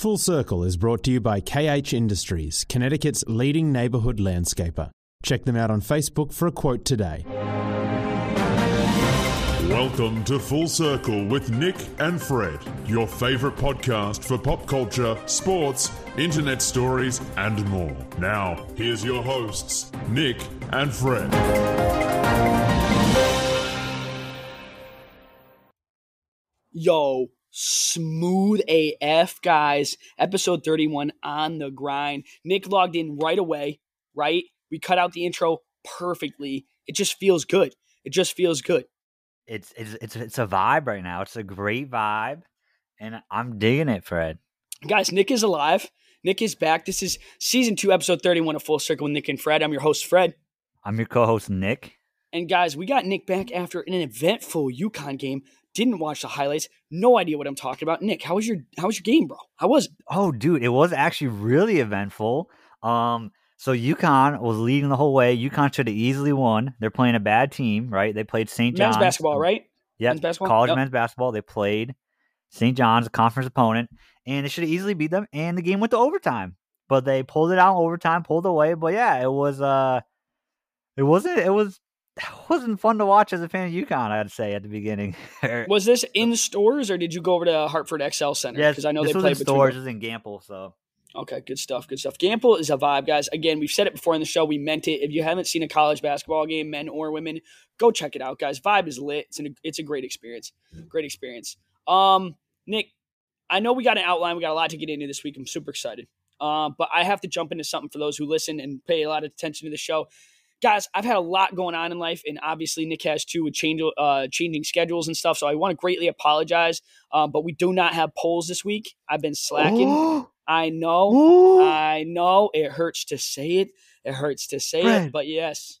Full Circle is brought to you by KH Industries, Connecticut's leading neighbourhood landscaper. Check them out on Facebook for a quote today. Welcome to Full Circle with Nick and Fred, your favourite podcast for pop culture, sports, internet stories, and more. Now, here's your hosts, Nick and Fred. Yo, smooth AF, guys. Episode 31 on the grind. Nick logged in right away, right? We cut out the intro perfectly. It just feels good. It just feels good. It's it's it's it's a vibe right now. It's a great vibe, and I'm digging it, Fred. Guys, Nick is alive. Nick is back. This is season two, episode 31 of Full Circle with Nick and Fred. I'm your host, Fred. I'm your co-host Nick. And guys, we got Nick back after an eventful UConn game. Didn't watch the highlights. No idea what I'm talking about. Nick, how was your how was your game, bro? How was it? Oh, dude, it was actually really eventful. Um, so UConn was leading the whole way. UConn should have easily won. They're playing a bad team, right? They played St. John's. Men's basketball, right? Yeah, college Yep. men's basketball. They played St. John's, a conference opponent, and they should have easily beat them. And the game went to overtime, but they pulled it out in overtime, pulled away. But yeah, it was uh, it wasn't it was it wasn't fun to watch as a fan of UConn. I'd say at the beginning. Was this in Storrs or did you go over to Hartford XL Center? Yes, Because I know this they played play in between. Storrs. This is in Gampel, so Okay, good stuff. Good stuff. Gampel is a vibe, guys. Again, we've said it before in the show. We meant it. If you haven't seen a college basketball game, men or women, go check it out, guys. Vibe is lit. It's an, it's a great experience. Great experience. Um, Nick, I know we got an outline. We got a lot to get into this week. I'm super excited. Um, but I have to jump into something for those who listen and pay a lot of attention to the show. Guys, I've had a lot going on in life, and obviously Nick has too with change, uh, changing schedules and stuff. So I want to greatly apologize. Um, but we do not have polls this week. I've been slacking. I know. Ooh. I know it hurts to say it. It hurts to say it, but yes,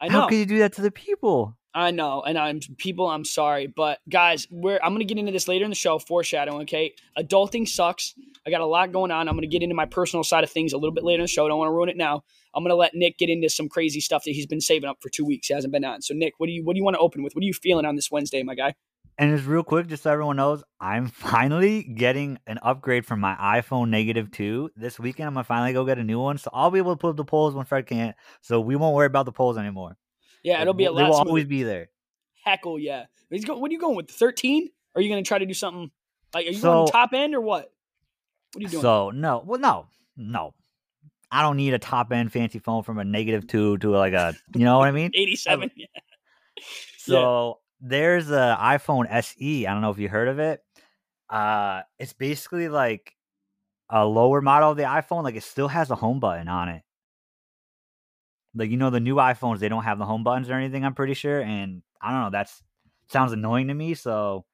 I know. How can you do that to the people? I know, and I'm people. I'm sorry, but guys, we're I'm gonna get into this later in the show. Foreshadowing, okay? Adulting sucks. I got a lot going on. I'm gonna get into my personal side of things a little bit later in the show. I don't want to ruin it now. I'm gonna let Nick get into some crazy stuff that he's been saving up for two weeks. He hasn't been on. So Nick, what do you what do you want to open with? What are you feeling on this Wednesday, my guy? And just real quick, just so everyone knows, I'm finally getting an upgrade from my iPhone negative two. This weekend, I'm gonna finally go get a new one, so I'll be able to pull up the polls when Fred can't. So we won't worry about the polls anymore. Yeah, it'll be a They lot. will always be there. Heckle, yeah. He's go, what are you going with? 13? Are you gonna try to do something like are you So- going top end or what? What are you doing? So no, well, no, no, I don't need a top end fancy phone from a negative two to like a, you know what I mean? 87. Yeah. So there's a iPhone SE. I don't know if you heard of it. Uh, it's basically like a lower model of the iPhone. Like it still has a home button on it. Like you know, the new iPhones they don't have the home buttons or anything. I'm pretty sure, and I don't know. That's sounds annoying to me. So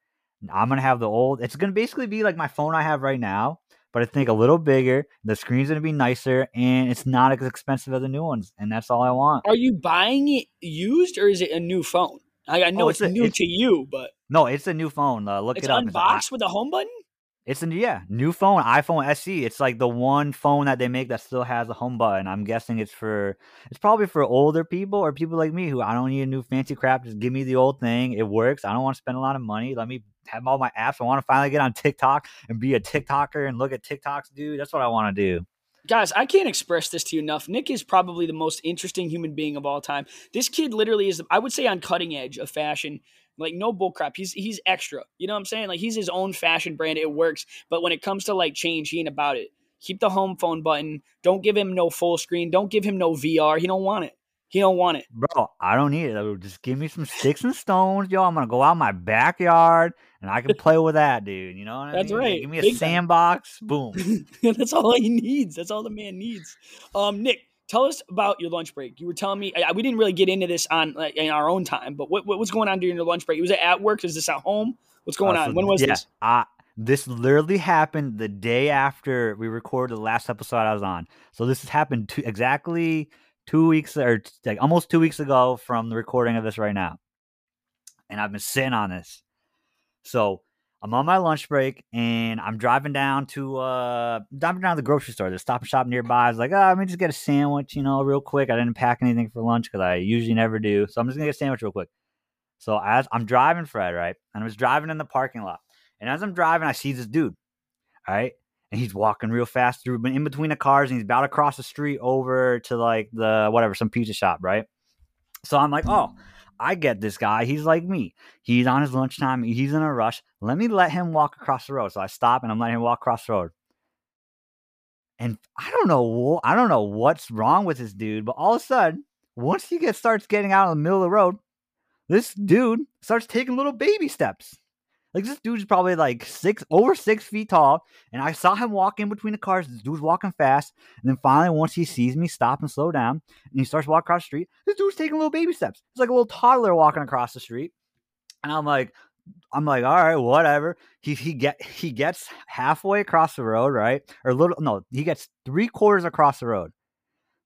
I'm gonna have the old. It's gonna basically be like my phone I have right now, but I think a little bigger. The screen's gonna be nicer, and it's not as expensive as the new ones. And that's all I want. Are you buying it used or is it a new phone? I, I know Oh, it's, it's a- new it's- to you, but No, it's a new phone. Uh, look it's it up. It's unboxed with a home button. It's a yeah, new phone, iPhone SE. It's like the one phone that they make that still has a home button. I'm guessing it's for it's probably for older people or people like me who I don't need a new fancy crap. Just give me the old thing. It works. I don't want to spend a lot of money. Let me have all my apps. I want to finally get on TikTok and be a TikToker and look at TikToks, dude. That's what I want to do. Guys, I can't express this to you enough. Nick is probably the most interesting human being of all time. This kid literally is, I would say, on cutting edge of fashion. Like no bullcrap. He's he's extra. You know what I'm saying? Like he's his own fashion brand. It works. But when it comes to like change, he ain't about it. Keep the home phone button. Don't give him no full screen. Don't give him no VR. He don't want it. He don't want it. Bro, I don't need it. Just give me some sticks and stones, yo. I'm gonna go out in my backyard and I can play with that, dude. You know what I That's mean? right. Give me a Big time. sandbox. Boom. That's all he needs. That's all the man needs. Um, Nick, tell us about your lunch break. You were telling me I, we didn't really get into this on like, in our own time, but what, what was going on during your lunch break? Was it at work? Is this at home? What's going Uh, on? When was yeah, this? I, this literally happened the day after we recorded the last episode I was on. So this has happened two, exactly two weeks or like almost two weeks ago from the recording of this right now. And I've been sitting on this. So I'm on my lunch break and I'm driving down to uh driving down to the grocery store. There's stop and shop nearby. I was like, oh, let me just get a sandwich, you know, real quick. I didn't pack anything for lunch because I usually never do. So I'm just gonna get a sandwich real quick. So as I'm driving Fred, right? And I was driving in the parking lot. And as I'm driving, I see this dude. All right. and he's walking real fast through in between the cars and he's about to cross the street over to like the whatever some pizza shop right so i'm like oh i get this guy he's like me he's on his lunchtime he's in a rush let me let him walk across the road. So i stop and i'm letting him walk across the road. And i don't know i don't know what's wrong with this dude but all of a sudden once he gets starts getting out in the middle of the road this dude starts taking little baby steps like this dude's probably like six over six feet tall, and I saw him walk in between the cars. This dude's walking fast, and then finally, once he sees me, stop and slow down, and he starts walking across the street. This dude's taking little baby steps. It's like a little toddler walking across the street, and I'm like, I'm like, all right, whatever. He he get he gets halfway across the road, right? Or little no, he gets three quarters across the road.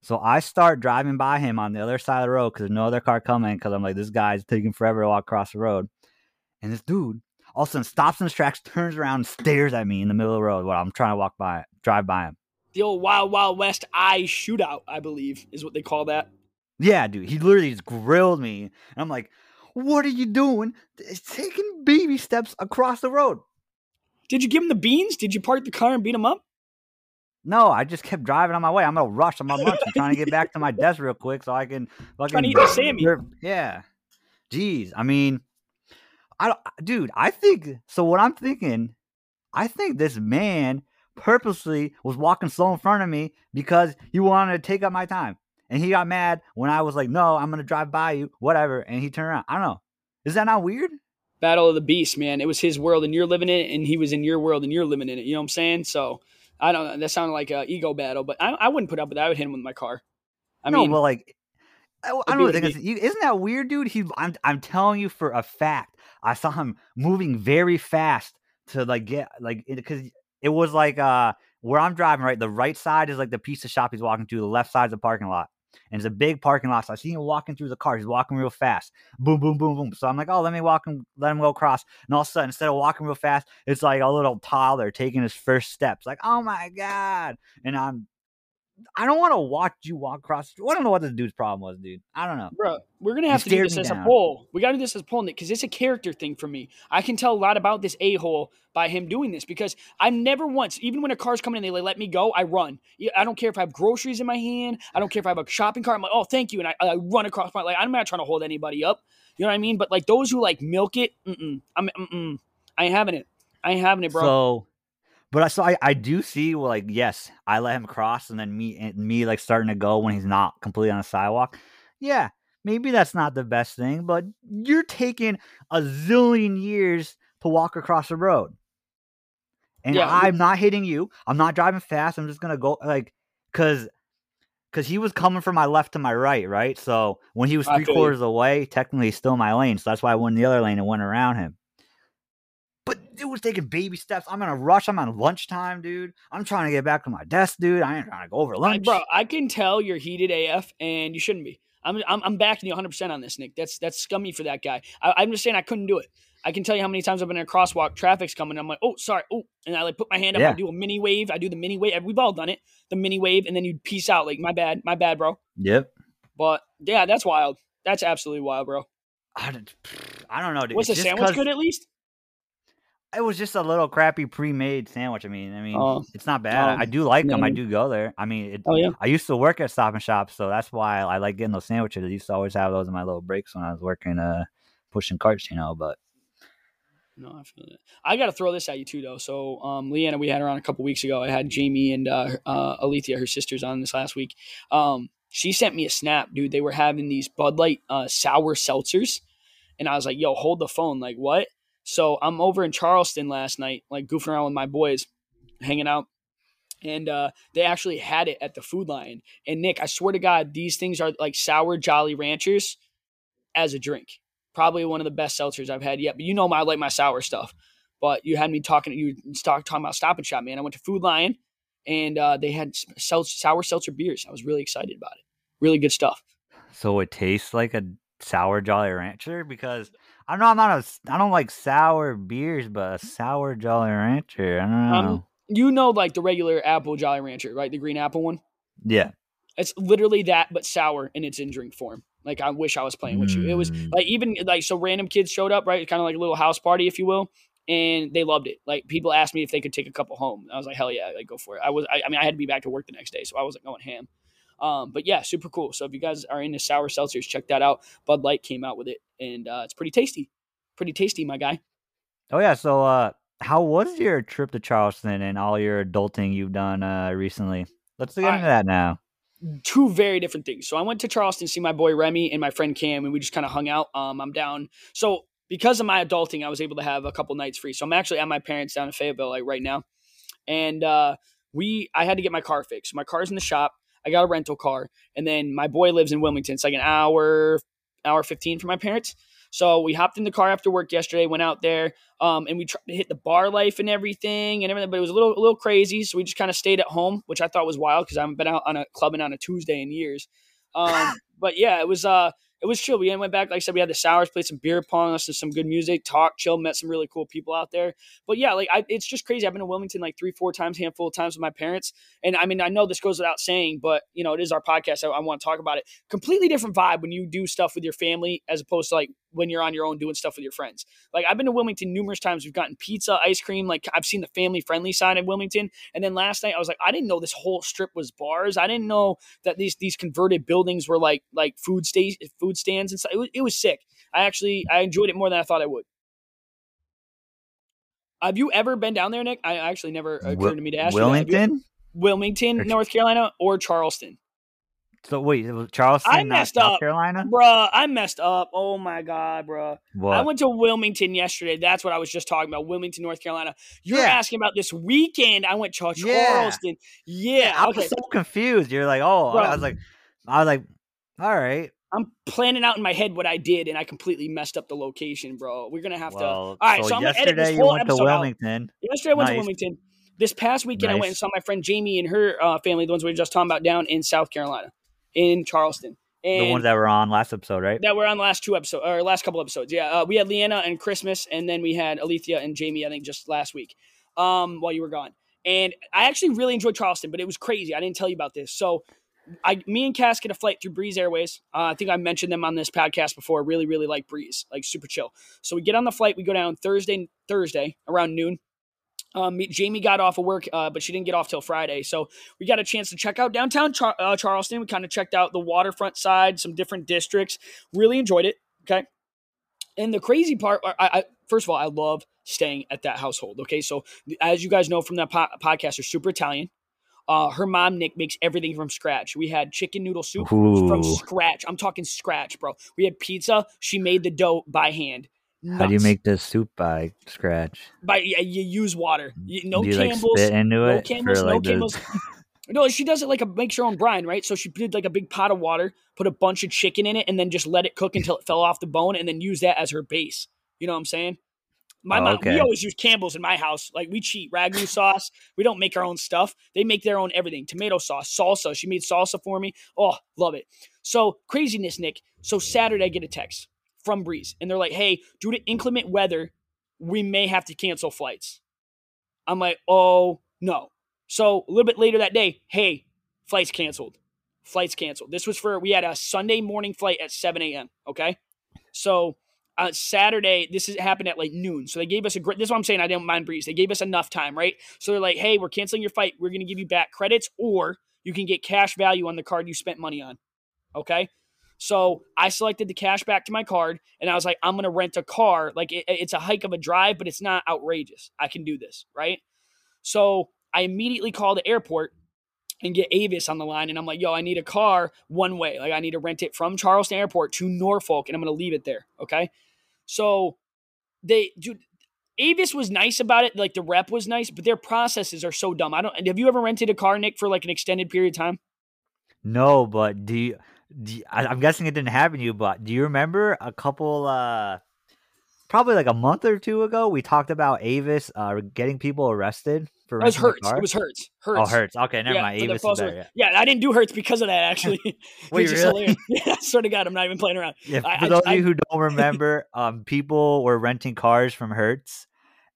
So I start driving by him on the other side of the road because there's no other car coming. Because I'm like, this guy's taking forever to walk across the road, and this dude all of a sudden stops in his tracks, turns around, stares at me in the middle of the road while I'm trying to walk by, drive by him. The old Wild Wild West eye shootout, I believe, is what they call that. Yeah, dude. He literally just grilled me. And I'm like, what are you doing? It's taking baby steps across the road. Did you give him the beans? Did you park the car and beat him up? No, I just kept driving on my way. I'm gonna rush on my lunch. I'm trying to get back to my desk real quick so I can fucking trying to eat the Sammy. Yeah. Jeez. I mean, I don't, dude, I think so. What I'm thinking, I think this man purposely was walking slow in front of me because he wanted to take up my time, and he got mad when I was like, "No, I'm gonna drive by you, whatever," and he turned around. I don't know. Is that not weird? Battle of the Beast, man. It was his world, and you're living in it, and he was in your world, and you're living in it. You know what I'm saying? So I don't know. That sounded like an ego battle, but I, I wouldn't put up with that. I would hit him with my car. I no, mean, well, like I, I don't know. Think isn't that weird, dude? He, I'm, I'm telling you for a fact. I saw him moving very fast to like get like because it, it was like uh where I'm driving. Right, the right side is like the piece of shop he's walking to. The left side is the parking lot, and it's a big parking lot. So I see him walking through the car. He's walking real fast. Boom, boom, boom, boom. So I'm like, oh, let me walk him, let him go across. And all of a sudden, instead of walking real fast, it's like a little toddler taking his first steps. Like, oh my god! And I'm I don't want to watch you walk across. I don't know what this dude's problem was, dude. I don't know, bro. We're gonna have to do this as down. a poll. We got to do this as a poll, Nick, because it's a character thing for me. I can tell a lot about this a hole by him doing this because I've never once, even when a car's coming and they let me go, I run. I don't care if I have groceries in my hand. I don't care if I have a shopping cart. I'm like, oh, thank you, and I, I run across my like. I'm not trying to hold anybody up. You know what I mean? But like those who like milk it, mm-mm, I'm, mm-mm, I ain't having it. I ain't having it, bro. So but I so I, I do see well, like yes, I let him cross and then me and me like starting to go when he's not completely on the sidewalk. Yeah, maybe that's not the best thing, but you're taking a zillion years to walk across the road. And yeah. I'm not hitting you. I'm not driving fast. I'm just gonna go like cause because he was coming from my left to my right, right? So when he was three quarters away, technically he's still my lane. So that's why I went in the other lane and went around him. But it was taking baby steps. I'm in a rush. I'm on lunchtime, dude. I'm trying to get back to my desk, dude. I ain't trying to go over lunch. bro, I can tell you're heated AF and you shouldn't be. I'm, I'm, I'm backing you 100% on this, Nick. That's that's scummy for that guy. I, am just saying I couldn't do it. I can tell you how many times I've been in a crosswalk, traffic's coming. I'm like, oh, sorry, oh, and I like put my hand up. Yeah. I do a mini wave. I do the mini wave. We've all done it, the mini wave, and then you peace out. Like, my bad, my bad, bro. Yep. But yeah, that's wild. That's absolutely wild, bro. I don't, I don't know. Dude. Was the sandwich good at least? It was just a little crappy pre-made sandwich. I mean, I mean, uh, it's not bad. Um, I do like them. I do go there. I mean, it, oh yeah. I used to work at Stop and Shop, so that's why I like getting those sandwiches. I used to always have those in my little breaks when I was working, uh, pushing carts, you know. But no, I feel it. I got to throw this at you too, though. So, um, Leanna, we had her on a couple weeks ago. I had Jamie and uh, uh, Alethea, her sisters, on this last week. Um, she sent me a snap, dude. They were having these Bud Light uh, sour seltzers, and I was like, "Yo, hold the phone." Like, what? So I'm over in Charleston last night, like goofing around with my boys, hanging out. And uh, they actually had it at the Food Lion. And Nick, I swear to God, these things are like sour Jolly Ranchers as a drink. Probably one of the best seltzers I've had yet. But you know, my, I like my sour stuff. But you had me talking. You talk, talking about Stop and Shop, man. I went to Food Lion, and uh, they had sour seltzer beers. I was really excited about it. Really good stuff. So it tastes like a sour Jolly Rancher because I know I'm not a. I don't like sour beers, but a sour Jolly Rancher. I don't um, know. Um, you know, like the regular apple Jolly Rancher, right? The green apple one. Yeah. It's literally that, but sour, and it's in drink form. Like I wish I was playing with mm. you. It was mm. like even like so random kids showed up, right? Kind of like a little house party, if you will. and they loved it. Like people asked me if they could take a couple home. I was like, hell yeah, like go for it. I was, I, I mean, I had to be back to work the next day, so I wasn't going ham. Um, but yeah, super cool. So if you guys are into sour seltzers, check that out. Bud Light came out with it, and uh, it's pretty tasty. Pretty tasty, my guy. Oh yeah. So uh, how was your trip to Charleston and all your adulting you've done uh, recently? Let's get into that now. Two very different things. So I went to Charleston to see my boy Remy and my friend Cam, and we just kind of hung out. Um, I'm down. So because of my adulting, I was able to have a couple nights free. So I'm actually at my parents down in Fayetteville like right now, and uh, we I had to get my car fixed. My car's in the shop. I got a rental car, and then my boy lives in Wilmington. It's like an hour, hour fifteen from my parents. So we hopped in the car after work yesterday, went out there, um, and we tried to hit the bar life and everything and everything, but it was a little a little crazy. So we just kind of stayed at home, which I thought was wild because I haven't been out on a clubbing on a Tuesday in years. Um, but yeah, it was uh it was chill. We went back, like I said, we had the sours, played some beer pong, listened to some good music, talked, chill, met some really cool people out there. But yeah, like I, it's just crazy. I've been to Wilmington like three, four times, handful of times with my parents, and I mean, I know this goes without saying, but you know, it is our podcast. I, I want to talk about it. Completely different vibe when you do stuff with your family as opposed to like when you're on your own doing stuff with your friends. Like I've been to Wilmington numerous times. We've gotten pizza, ice cream. Like I've seen the family friendly side of Wilmington. And then last night I was like, I didn't know this whole strip was bars. I didn't know that these these converted buildings were like like food stays food stands and stuff. It was, it was sick. I actually I enjoyed it more than I thought I would. Have you ever been down there, Nick? I actually never occurred to me to ask Wilmington? you. Wilmington, Wilmington, North Carolina, or Charleston? So wait, it was Charleston, I messed South up, Carolina, bruh. I messed up. Oh my god, bruh. What? I went to Wilmington yesterday. That's what I was just talking about. Wilmington, North Carolina. You're yeah. asking about this weekend. I went to Charleston. Yeah, yeah I okay. was so confused. You're like, oh, I was like, I was like, all right. I'm planning out in my head what I did, and I completely messed up the location, bro. We're gonna have well, to. All right, so, so I'm gonna edit this whole episode Wilmington. Out. Yesterday I went nice. to Wilmington. This past weekend, nice. I went and saw my friend Jamie and her uh, family, the ones we were just talking about, down in South Carolina in Charleston. And the ones that were on last episode, right? That were on last two episodes or last couple episodes. Yeah, uh, we had Leanna and Christmas, and then we had Alethea and Jamie. I think just last week, um, while you were gone. And I actually really enjoyed Charleston, but it was crazy. I didn't tell you about this. So, I, me and Cass get a flight through Breeze Airways. Uh, I think I mentioned them on this podcast before. Really, really like Breeze, like super chill. So we get on the flight. We go down Thursday, Thursday around noon. Um, Jamie got off of work, uh, but she didn't get off till Friday. So we got a chance to check out downtown Char- uh, Charleston. We kind of checked out the waterfront side, some different districts. Really enjoyed it. Okay. And the crazy part, I, I first of all, I love staying at that household. Okay. So as you guys know from that po- podcast, they're super Italian. Uh, her mom, Nick, makes everything from scratch. We had chicken noodle soup Ooh. from scratch. I'm talking scratch, bro. We had pizza. She made the dough by hand. Nuts. How do you make the soup by scratch? By yeah, you use water. Mm. You, no do you, Campbell's. Like, into no it Campbell's. like no Campbell's. no, she does it like a makes her own brine, right? So she did like a big pot of water, put a bunch of chicken in it, and then just let it cook until it fell off the bone, and then use that as her base. You know what I'm saying? My oh, mom, okay. we always use Campbell's in my house. Like we cheat ragu sauce. We don't make our own stuff. They make their own everything. Tomato sauce, salsa. She made salsa for me. Oh, love it. So craziness, Nick. So Saturday I get a text from Breeze. And they're like, hey, due to inclement weather, we may have to cancel flights. I'm like, oh, no. So a little bit later that day, hey, flights canceled. Flights canceled. This was for, we had a Sunday morning flight at 7 a.m. Okay. So uh, Saturday, this is, happened at like noon. So they gave us a great, this is what I'm saying. I didn't mind Breeze. They gave us enough time, right? So they're like, hey, we're canceling your flight. We're going to give you back credits or you can get cash value on the card you spent money on. Okay. So I selected the cash back to my card and I was like, I'm going to rent a car. Like it, it's a hike of a drive, but it's not outrageous. I can do this, right? So I immediately call the airport and get Avis on the line. And I'm like, yo, I need a car one way. Like I need to rent it from Charleston Airport to Norfolk and I'm going to leave it there. Okay. So they, dude, Avis was nice about it. Like the rep was nice, but their processes are so dumb. I don't, have you ever rented a car, Nick, for like an extended period of time? No, but do you, you, I, am guessing it didn't happen to you, but do you remember a couple, uh, probably like a month or two ago, we talked about Avis uh, getting people arrested for it was Hertz. It was Hertz. Hertz. Oh, Hertz. Okay, never yeah, mind. Avis is better, yeah. yeah. I didn't do Hertz because of that. Actually, wait, really? Yeah, sort of God, I'm not even playing around. Yeah, for I, those I, of you who don't remember, um, people were renting cars from Hertz,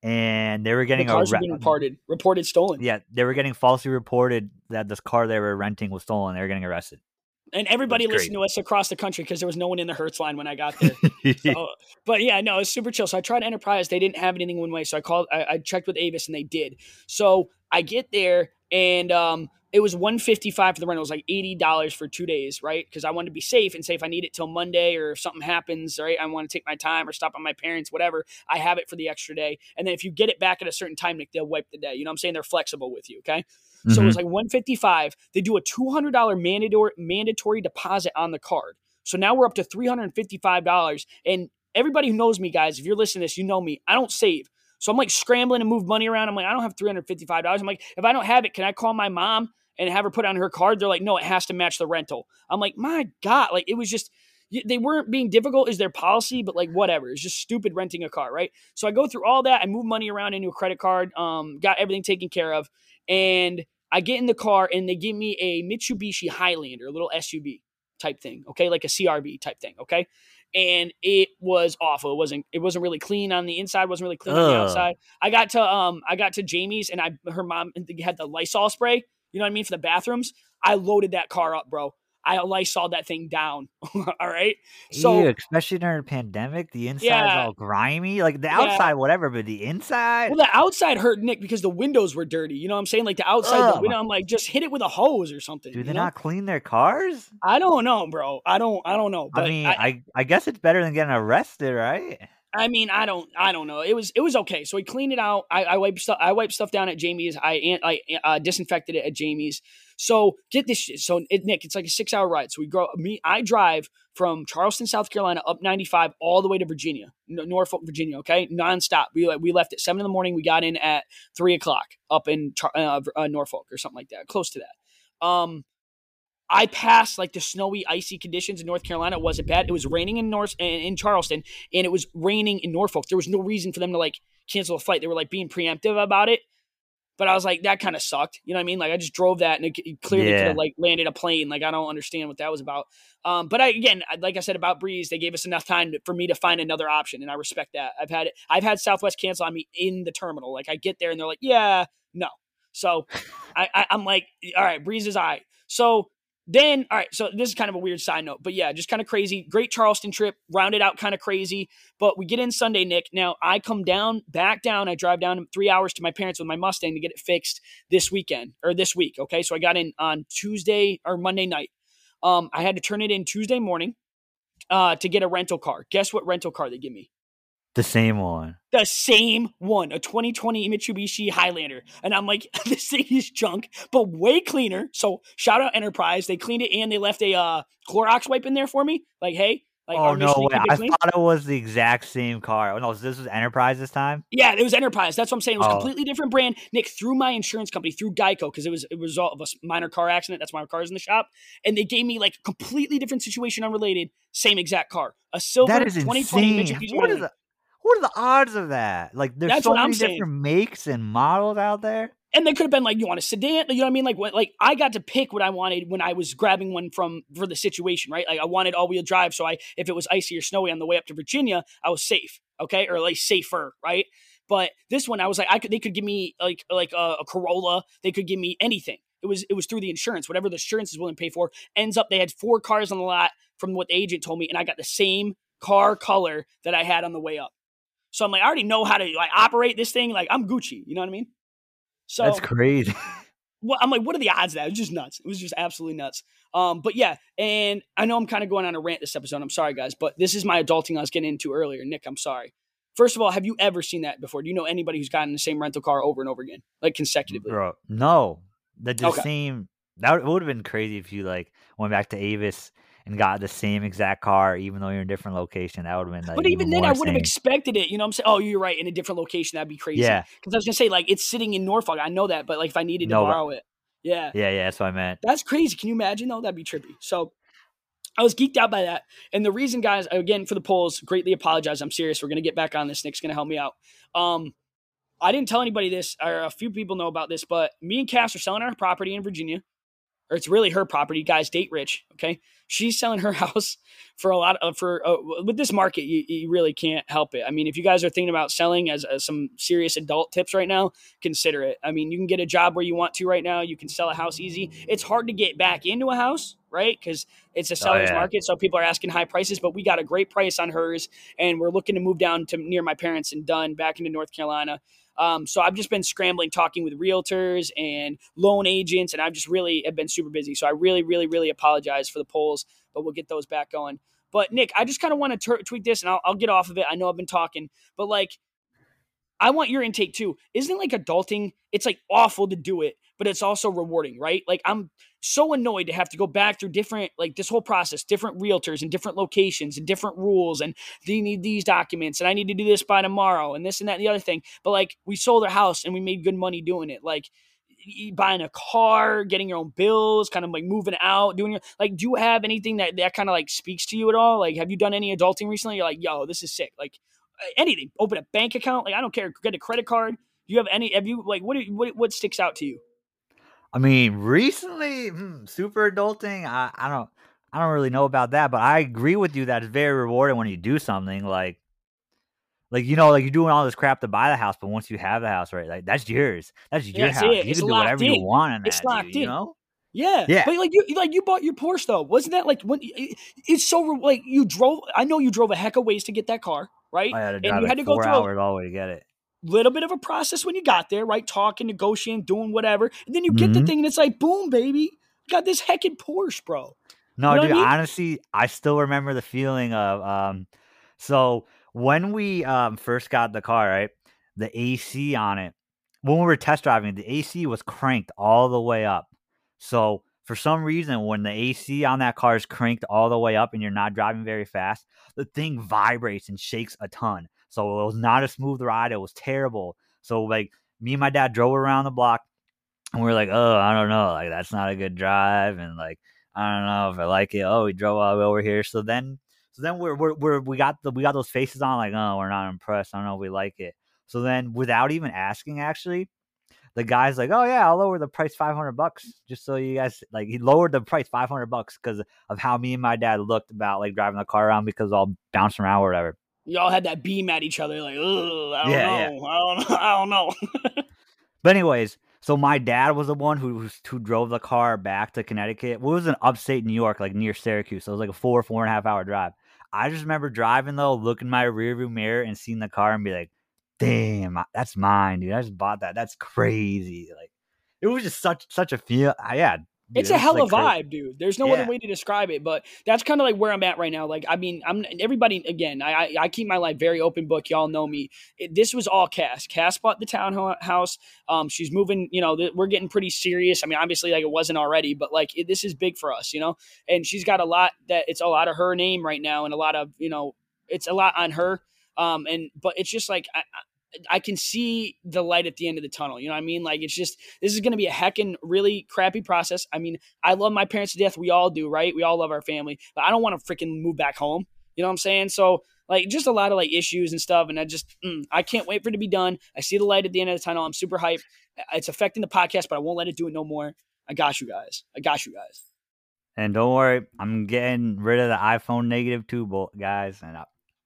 and they were getting the cars being reported, reported stolen. Yeah, they were getting falsely reported that this car they were renting was stolen. They were getting arrested. And everybody listened to us across the country because there was no one in the Hertz line when I got there. so, but yeah, no, it's super chill. So I tried Enterprise. They didn't have anything one way. So I called, I, I checked with Avis and they did. So I get there and um, it was 155 for the rental. It was like $80 for two days, right? Because I wanted to be safe and say if I need it till Monday or if something happens, right? I want to take my time or stop on my parents, whatever. I have it for the extra day. And then if you get it back at a certain time, Nick, they'll wipe the day. You know what I'm saying? They're flexible with you, okay? Mm-hmm. So it was like 155. They do a $200 mandatory mandatory deposit on the card. So now we're up to $355. And everybody who knows me, guys, if you're listening to this, you know me. I don't save. So I'm like scrambling to move money around. I'm like, I don't have $355. I'm like, if I don't have it, can I call my mom and have her put on her card? They're like, no, it has to match the rental. I'm like, my God, like it was just they weren't being difficult is their policy, but like whatever. It's just stupid renting a car, right? So I go through all that. I move money around into a credit card, um, got everything taken care of, and I get in the car and they give me a Mitsubishi Highlander, a little SUV type thing, okay, like a CRV type thing, okay. And it was awful. It wasn't. It wasn't really clean on the inside. wasn't really clean Ugh. on the outside. I got to um. I got to Jamie's and I her mom had the Lysol spray. You know what I mean for the bathrooms. I loaded that car up, bro. I Lysol that thing down. all right. So Ew, especially during a pandemic, the inside yeah, is all grimy. Like the outside, yeah. whatever, but the inside. Well, the outside hurt Nick because the windows were dirty. You know what I'm saying? Like the outside, Ugh. the window. I'm like, just hit it with a hose or something. Do they know? not clean their cars? I don't know, bro. I don't. I don't know. I mean, I, I I guess it's better than getting arrested, right? I mean, I don't, I don't know. It was, it was okay. So we cleaned it out. I, I wiped stuff, I wiped stuff down at Jamie's. I, I uh, disinfected it at Jamie's. So get this shit. So it, Nick, it's like a six hour ride. So we go, me, I drive from Charleston, South Carolina, up 95 all the way to Virginia, Norfolk, Virginia. Okay, nonstop. We we left at seven in the morning. We got in at three o'clock up in uh, uh, Norfolk or something like that, close to that. Um, I passed like the snowy, icy conditions in North Carolina. It wasn't bad. It was raining in North in Charleston, and it was raining in Norfolk. There was no reason for them to like cancel a flight. They were like being preemptive about it. But I was like, that kind of sucked. You know what I mean? Like I just drove that, and it, clearly yeah. could have like landed a plane. Like I don't understand what that was about. Um, but I again, like I said about Breeze, they gave us enough time to, for me to find another option, and I respect that. I've had I've had Southwest cancel on me in the terminal. Like I get there, and they're like, yeah, no. So I, I I'm like, all right, Breeze is I. Right. So then, all right, so this is kind of a weird side note, but yeah, just kind of crazy. Great Charleston trip, rounded out kind of crazy. But we get in Sunday, Nick. Now I come down, back down. I drive down three hours to my parents with my Mustang to get it fixed this weekend or this week. Okay, so I got in on Tuesday or Monday night. Um, I had to turn it in Tuesday morning uh, to get a rental car. Guess what rental car they give me? The same one. The same one, a 2020 Mitsubishi Highlander. And I'm like, this thing is junk, but way cleaner. So shout out Enterprise. They cleaned it and they left a uh, Clorox wipe in there for me. Like, hey, like, oh no way! I thought it was the exact same car. Oh no, this was Enterprise this time. Yeah, it was Enterprise. That's what I'm saying. It was oh. completely different brand. Nick through my insurance company through Geico because it was a result of a minor car accident. That's why my car's in the shop, and they gave me like a completely different situation, unrelated, same exact car, a silver that is 2020 insane. Mitsubishi. What is that? What are the odds of that? Like, there's That's so many different makes and models out there. And they could have been like, you want a sedan? You know what I mean? Like, what, like I got to pick what I wanted when I was grabbing one from for the situation, right? Like, I wanted all wheel drive, so I, if it was icy or snowy on the way up to Virginia, I was safe, okay, or like safer, right? But this one, I was like, I could, they could give me like like a, a Corolla, they could give me anything. It was it was through the insurance, whatever the insurance is willing to pay for. Ends up, they had four cars on the lot from what the agent told me, and I got the same car color that I had on the way up. So I'm like, I already know how to like operate this thing. Like I'm Gucci. You know what I mean? So that's crazy. Well, I'm like, what are the odds of that? It was just nuts. It was just absolutely nuts. Um, but yeah, and I know I'm kind of going on a rant this episode. I'm sorry, guys, but this is my adulting I was getting into earlier. Nick, I'm sorry. First of all, have you ever seen that before? Do you know anybody who's gotten the same rental car over and over again, like consecutively? Bro, no. The, the okay. same. That would have been crazy if you like went back to Avis and got the same exact car, even though you're in a different location, that would have been. Like, but even then, I would have expected it. You know, I'm saying, oh, you're right, in a different location, that'd be crazy. Yeah, because I was gonna say like it's sitting in Norfolk. I know that, but like if I needed to no, borrow it, yeah, yeah, yeah, that's what I meant. That's crazy. Can you imagine though? That'd be trippy. So. I was geeked out by that. And the reason, guys, again, for the polls, greatly apologize. I'm serious. We're going to get back on this. Nick's going to help me out. Um, I didn't tell anybody this, or a few people know about this, but me and Cass are selling our property in Virginia or it's really her property. Guys, date rich. Okay, she's selling her house for a lot of for uh, with this market. You, you really can't help it. I mean, if you guys are thinking about selling as, as some serious adult tips right now, consider it. I mean, you can get a job where you want to right now. You can sell a house easy. It's hard to get back into a house right? Because it's a seller's oh, yeah. market, so people are asking high prices. But we got a great price on hers, and we're looking to move down to near my parents and Dunn back into North Carolina. Um, so I've just been scrambling, talking with realtors and loan agents, and I've just really have been super busy. So I really, really, really apologize for the polls, but we'll get those back going. But Nick, I just kind of want to t- tweak this, and I'll, I'll get off of it. I know I've been talking, but like, I want your intake too. Isn't like adulting? It's like awful to do it, but it's also rewarding, right? Like I'm so annoyed to have to go back through different like this whole process different realtors and different locations and different rules and they need these documents and i need to do this by tomorrow and this and that and the other thing. But like we sold our house and we made good money doing it. Like buying a car getting your own bills kind of like moving out doing your like do you have anything that that kind of like speaks to you at all? Like have you done any adulting recently? You're like yo this is sick. Like anything. Open a bank account. Like i don't care. Get a credit card. Do you have any have you like what you, what, what sticks out to you I mean, recently, hmm, super adulting. I, I don't, I don't really know about that, but I agree with you that it's very rewarding when you do something like, like you know, like you're doing all this crap to buy the house, but once you have the house, right, like that's yours. That's your yeah, house. It. You it's can do whatever in. you want in that. It's locked dude, in. You know. Yeah, yeah. But like you, like you bought your Porsche though, wasn't that like when? It's so like you drove. I know you drove a heck of ways to get that car, right? I had to drive and you like had to go through hours all the way to get it little bit of a process when you got there, right? Talking, negotiating, doing whatever. And then you get mm-hmm. the thing and it's like, boom, baby. Got this heckin' Porsche, bro. No, you know dude, I mean? honestly, I still remember the feeling of um so when we um first got the car, right? The AC on it, when we were test driving, the AC was cranked all the way up. So for some reason, when the AC on that car is cranked all the way up and you're not driving very fast, the thing vibrates and shakes a ton. So it was not a smooth ride. It was terrible. So like me and my dad drove around the block and we are like, oh, I don't know, like that's not a good drive, and like I don't know if I like it. Oh, we drove all the way over here. So then, so then we're we're, we're we got the we got those faces on like, oh, we're not impressed. I don't know if we like it. So then, without even asking, actually, the guy's like, "Oh yeah, I'll lower the price five hundred bucks just so you guys like." He lowered the price five hundred bucks because of how me and my dad looked about like driving the car around because I'll bounce around or whatever y'all had that beam at each other, like, I don't yeah, know, yeah. I don't know, I don't know. but anyways, so my dad was the one who who drove the car back to Connecticut. Well, it was in upstate New York, like near Syracuse. So it was like a four, four and a half hour drive. I just remember driving though, looking in my rearview mirror and seeing the car and be like, "Damn, that's mine, dude! I just bought that. That's crazy!" Like, it was just such such a feel. I, yeah, It's a hell of like vibe, dude. There's no yeah. other way to describe it, but that's kind of like where I'm at right now. Like, I mean, I'm everybody again. I I, I keep my life very open book. Y'all know me. It, this was all Cass. Cass bought the townhouse. Um, she's moving. You know, th- we're getting pretty serious. I mean, obviously, like it wasn't already, but like it, this is big for us. You know, and she's got a lot that it's a lot of her name right now, and a lot of you know, it's a lot on her. Um, and but it's just like I, I can see the light at the end of the tunnel. You know what I mean? Like it's just this is going to be a heckin' really crappy process. I mean, I love my parents to death. We all do, right? We all love our family, but I don't want to freaking move back home. You know what I'm saying? So like just a lot of like issues and stuff, and I just mm, I can't wait for it to be done. I see the light at the end of the tunnel. I'm super hyped. It's affecting the podcast, but I won't let it do it no more. I got you guys. I got you guys. And don't worry, I'm getting rid of the iPhone negative two, guys, and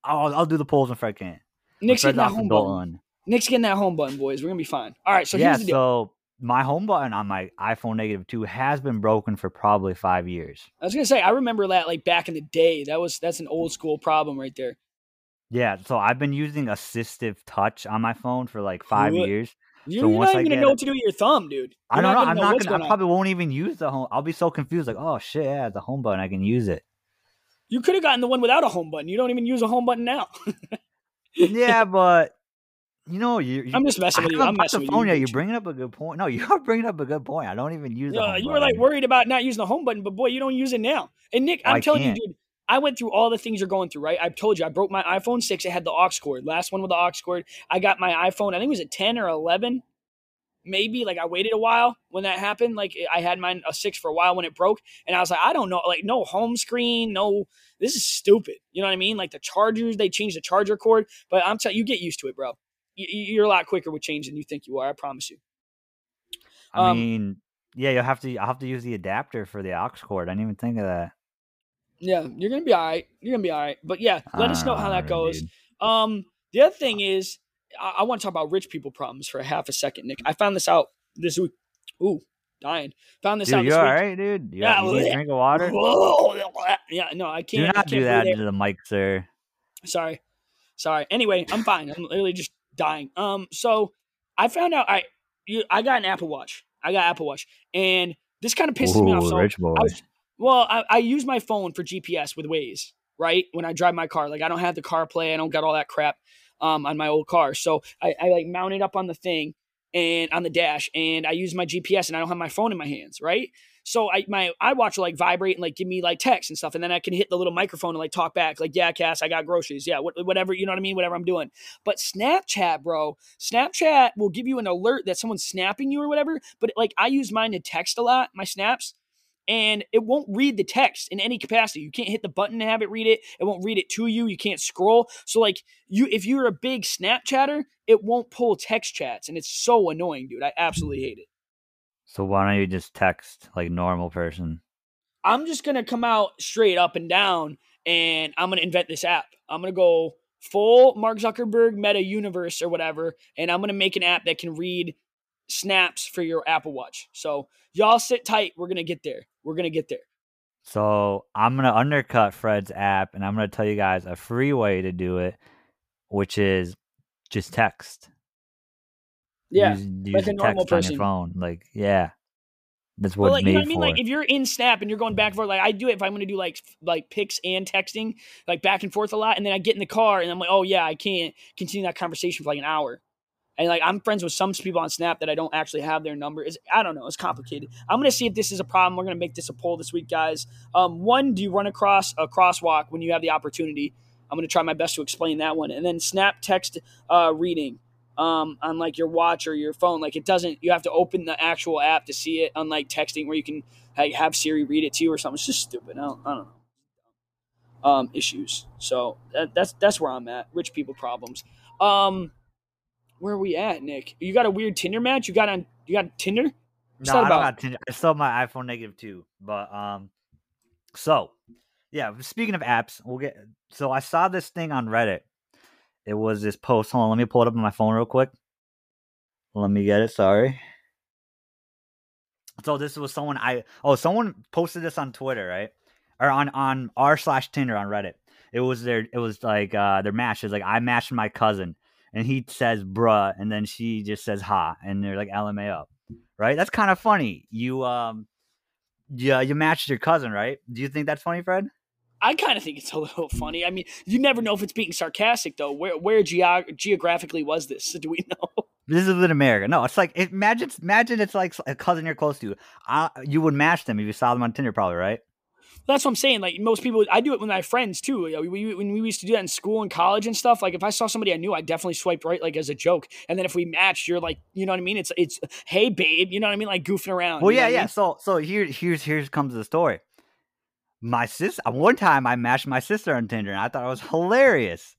I'll, I'll do the polls if I can. Nick's getting that home button. Nick's getting that home button, boys. We're gonna be fine. All right. So yeah. So my home button on my iPhone negative two has been broken for probably five years. I was gonna say I remember that like back in the day. That was that's an old school problem right there. Yeah. So I've been using assistive touch on my phone for like five what? years. You're, so not even gonna know what to do with your thumb, dude. You're I don't know. I'm not gonna. I probably won't even use the home. I'll be so confused. Like, oh shit, yeah, the home button. I can use it. You could have gotten the one without a home button. You don't even use a home button now. yeah, but you know, you, you, I'm just messing with you. I'm messing with phone you. You're bringing up a good point. No, you're bringing up a good point. I don't even use. Yeah, you were like worried about not using the home button, but boy, you don't use it now. And Nick, I'm I telling can't. you, dude, I went through all the things you're going through. Right? I've told you, I broke my iPhone six. It had the aux cord. Last one with the aux cord. I got my iPhone. I think it was a 10 or 11. Maybe like I waited a while when that happened. Like I had mine a six for a while when it broke, and I was like, I don't know, like no home screen, no. This is stupid. You know what I mean? Like the chargers, they changed the charger cord, but I'm telling you, get used to it, bro you're a lot quicker with change than you think you are. I promise you. I um, mean, Yeah, you'll have to. I'll have to use the adapter for the aux cord. I didn't even think of that. Yeah, you're gonna be all right. You're gonna be all right. But yeah, let us know how that Alright, goes. dude. Um, the other thing is, I, I want to talk about rich people problems for a half a second, Nick. I found this out this week. Ooh, dying. Found this out Dude, this you all week. right, dude? You, Yeah, you need a drink of water? Yeah, no, I can't. I not can't do that into the mic, sir. Sorry. Sorry. Anyway, I'm fine. I'm literally just dying. Um, so I found out I you I got an Apple Watch. I got Apple Watch. And this kind of pisses me off. So rich boy. I was, well, I, I use my phone for GPS with Waze, right? When I drive my car. Like I don't have the CarPlay, I don't got all that crap um on my old car. So I, I like mount it up on the thing and on the dash and I use my GPS and I don't have my phone in my hands, right? So I my iWatch will like vibrate and like give me like text and stuff, and then I can hit the little microphone and like talk back, like yeah, Cass, I got groceries, yeah, what, whatever, you know what I mean, whatever I'm doing. But Snapchat, bro, Snapchat will give you an alert that someone's snapping you or whatever. But like I use mine to text a lot, my snaps, and it won't read the text in any capacity. You can't hit the button to have it read it. It won't read it to you. You can't scroll. So like you, if you're a big Snapchatter, it won't pull text chats, and it's so annoying, dude. I absolutely hate it. So why don't you just text like normal person? I'm just gonna come out straight up and down, and I'm gonna invent this app. I'm gonna go full Mark Zuckerberg meta universe or whatever, and I'm gonna make an app that can read snaps for your Apple Watch. So y'all sit tight. We're gonna get there. We're gonna get there. So I'm gonna undercut Fred's app, and I'm gonna tell you guys a free way to do it, which is just text. Yeah. use, like use normal text on your phone. Like, yeah, that's what But like you know what I mean? Like if you're in Snap and you're going back and forth, like I do it if I'm gonna do like like pics and texting, like back and forth a lot, and then I get in the car and I'm like, oh yeah, I can't continue that conversation for like an hour. And like I'm friends with some people on Snap that I don't actually have their number. Is I don't know. It's complicated. I'm gonna see if this is a problem. We're gonna make this a poll this week, guys. Um, one, do you run across a crosswalk when you have the opportunity? I'm gonna try my best to explain that one. And then Snap text uh, reading um, on like your watch or your phone. Like it doesn't. You have to open the actual app to see it, unlike texting where you can like, have Siri read it to you or something. It's just stupid. I don't, I don't know. Um, issues. So that, that's that's where I'm at. Rich people problems. Um, where are we at, Nick? You got a weird Tinder match? You got on? You got Tinder? What's No, I don't about? have Tinder. I still have my iPhone negative two. But um so yeah, speaking of apps, we'll get so I saw this thing on Reddit. It was this post. Hold on, let me pull it up on my phone real quick. Let me get it, sorry. So this was someone I oh someone posted this on Twitter, right? Or on on r slash Tinder on Reddit. It was their it was like uh their match is like I matched my cousin and he says bruh and then she just says ha and they're like LMAO right? That's kind of funny. You um, yeah, you matched your cousin, right? Do you think that's funny, Fred? I kind of think it's a little funny. I mean, you never know if it's being sarcastic though. Where where geog- geographically was this? Do we know? This is in America. No, it's like imagine imagine it's like a cousin you're close to. Uh, you would match them if you saw them on Tinder, probably, right? That's what I'm saying. Like most people, I do it with my friends too. You know, we, when we used to do that in school and college and stuff. Like if I saw somebody I knew, I definitely swiped right, like as a joke. And then if we matched, you're like, you know what I mean? It's it's hey babe, you know what I mean? Like goofing around. Well, you know yeah, what I yeah. mean? So so here here's here's comes the story. My sister. One time I matched my sister on Tinder, and I thought it was hilarious.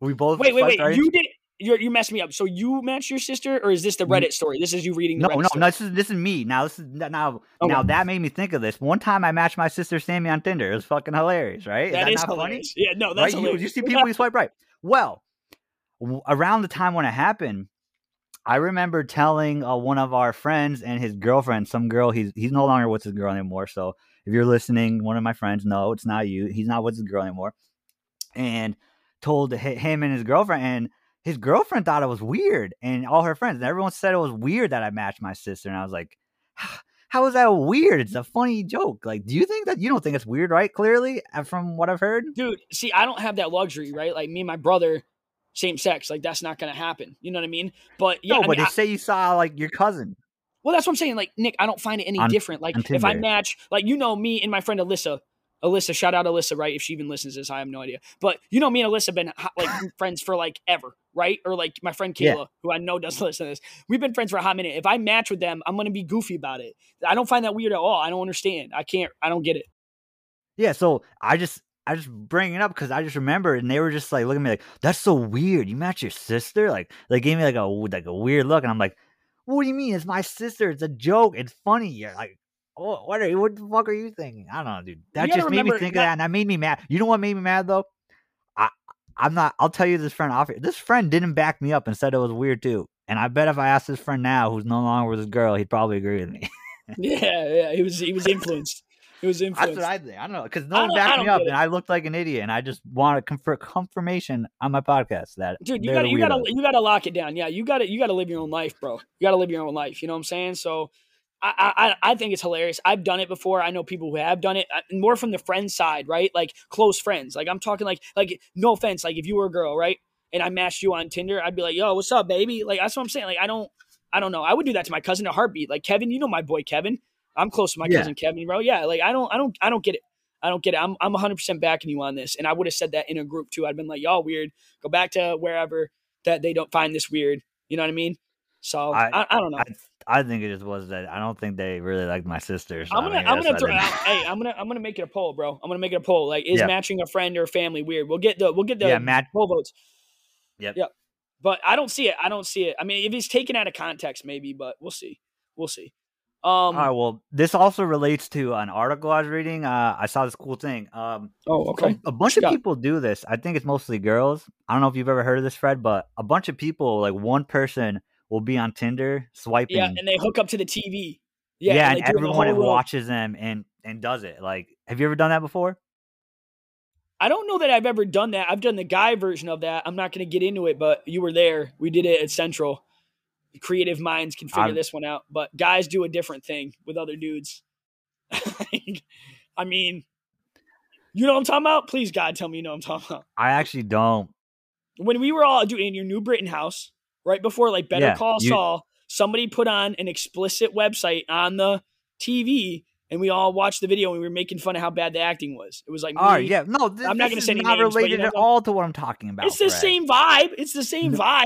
We both Wait, wait, wait. right You did. You're, you messed me up. So you matched your sister, or is this the Reddit story? This is you reading the No, Reddit no, story. no. This is this is me now. This is now Okay. now that made me think of this. One time I matched my sister Sammy on Tinder. It was fucking hilarious, right? that is not funny? Yeah, no, that's right? You, hilarious. you see people you swipe right. Well, w- around the time when it happened, I remember telling uh, one of our friends and his girlfriend, some girl. He's he's no longer with his girl anymore. So if you're listening, one of my friends, no, it's not you. He's not with his girl anymore. And told hi- him and his girlfriend, and his girlfriend thought it was weird, and all her friends, and everyone said it was weird that I matched my sister. And I was like, how is that weird? It's a funny joke. Like, do you think that you don't think it's weird, right? Clearly, uh, from what I've heard. dude see i don't have that luxury right like me and my brother same sex like that's not gonna happen you know what i mean but yeah no, I but mean, they I- say you saw like your cousin. well that's what i'm saying like nick i don't find it any On- different like if i match like you know me and my friend alyssa alyssa shout out alyssa right if she even listens to this i have no idea but you know me and alyssa have been like friends for like ever right or like my friend Yeah. kayla who i know doesn't listen to this we've been friends for a hot minute if i match with them i'm gonna be goofy about it i don't find that weird at all i don't understand i can't i don't get it Yeah, so I just I just bring it up because I just remember, and they were just like looking at me like, "That's so weird. You match your sister?" Like they gave me like a like a weird look, and I'm like, what do you mean? It's my sister. It's a joke. It's funny. You're like, what are you? What the fuck are you thinking? I don't know, dude. That just made me think that, of that, and that made me mad. You know what made me mad though? I I'm not. I'll tell you this friend off here. This friend didn't back me up and said it was weird too. And I bet if I asked this friend now, who's no longer with his girl, he'd probably agree with me. yeah, yeah. He was he was influenced. He was influenced. That's what I think. I don't know because no one backed me up, and I looked like an idiot, and I just wanted confer- confirmation on my podcast that dude, you got you got to you got to lock it down. Yeah, you got to you got to live your own life, bro. You got to live your own life. You know what I'm saying? So. I, I, I think it's hilarious. I've done it before. I know people who have done it uh, more from the friend side, right? Like close friends. Like I'm talking like like no offense, like if you were a girl, right? And I matched you on Tinder, I'd be like, "Yo, what's up, baby?" Like that's what I'm saying. Like I don't I don't know. I would do that to my cousin a heartbeat. Like Kevin, you know my boy Kevin. I'm close to my yeah. cousin Kevin, bro. Yeah, like I don't, I don't, I don't get it. I don't get it. I'm, I'm 100 percent backing you on this, and I would have said that in a group too. I'd been like, y'all weird. Go back to wherever that they don't find this weird. You know what I mean? So I, I, I don't know. I, I, think it just was that I don't think they really liked my sister. So I'm gonna, I am gonna, throw, hey, I'm gonna, I'm gonna make it a poll, bro. I'm gonna make it a poll. Like, is yeah. matching a friend or family weird? We'll get the, we'll get the yeah, match- poll votes. Yep. Yep. But I don't see it. I don't see it. I mean, if he's taken out of context, maybe, but we'll see. We'll see. Um, All right. Well, this also relates to an article I was reading. Uh, I saw this cool thing. Um, oh, okay. A bunch of people do this. I think it's mostly girls. I don't know if you've ever heard of this, Fred, but a bunch of people, like one person, will be on Tinder swiping. Yeah, and they hook up to the TV. Yeah, yeah and, and everyone the watches them and and does it. Like, have you ever done that before? I don't know that I've ever done that. I've done the guy version of that. I'm not going to get into it, but you were there. We did it at Central. Creative minds can figure I'm, this one out, but guys do a different thing with other dudes. I mean, you know what I'm talking about? Please, God, tell me you know what I'm talking about. I actually don't. When we were all doing your New Britain house, right before like Better yeah, Call you, Saul, somebody put on an explicit website on the TV and we all watched the video and we were making fun of how bad the acting was. It was like, all right, yeah, no, this, I'm not going to say not names, related at all to what I'm talking about. It's the Fred. same vibe. It's the same no. vibe.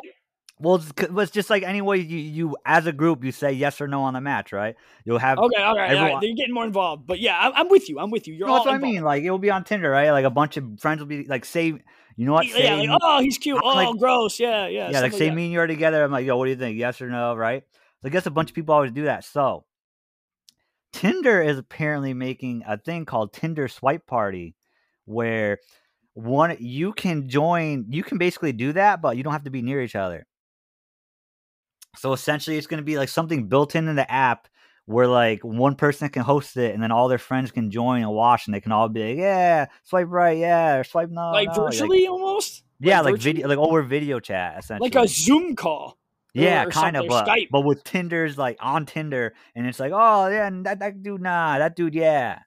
Well, it's, it's, just like any way you, you as a group you say yes or no on the match, right? You'll have okay, all right, everyone... all right. You're getting more involved, but yeah, I'm, I'm with you. I'm with you. You're no, that's what involved. I mean. Like it will be on Tinder, right? Like a bunch of friends will be like, say, you know what? Yeah, like, oh, he's cute. I'm oh, like, gross. Yeah, yeah. Yeah, like say me and you are together. I'm like, yo, what do you think? Yes or no, right? So I guess a bunch of people always do that. So Tinder is apparently making a thing called Tinder Swipe Party, where one you can join, you can basically do that, but you don't have to be near each other. So essentially, it's going to be like something built into the app where like one person can host it and then all their friends can join and watch and they can all be like, yeah, swipe right, yeah, or swipe no, like no. virtually like, almost. Yeah, like, like video, like over video chat, essentially, like a Zoom call. Yeah, kind of, but Skype. but with Tinder's like on Tinder, and it's like, oh yeah, that that dude, nah, that dude, yeah.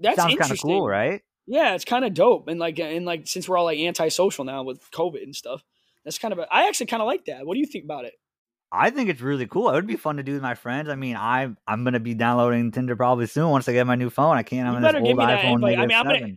That sounds kind of cool, right? Yeah, it's kind of dope, and like, and like, since we're all like antisocial now with COVID and stuff, that's kind of. A, I actually kind of like that. What do you think about it? I think it's really cool. It would be fun to do with my friends. I mean, I'm I'm gonna be downloading Tinder probably soon once I get my new phone. I can't. I'm in this old iPhone. I mean, I'm gonna,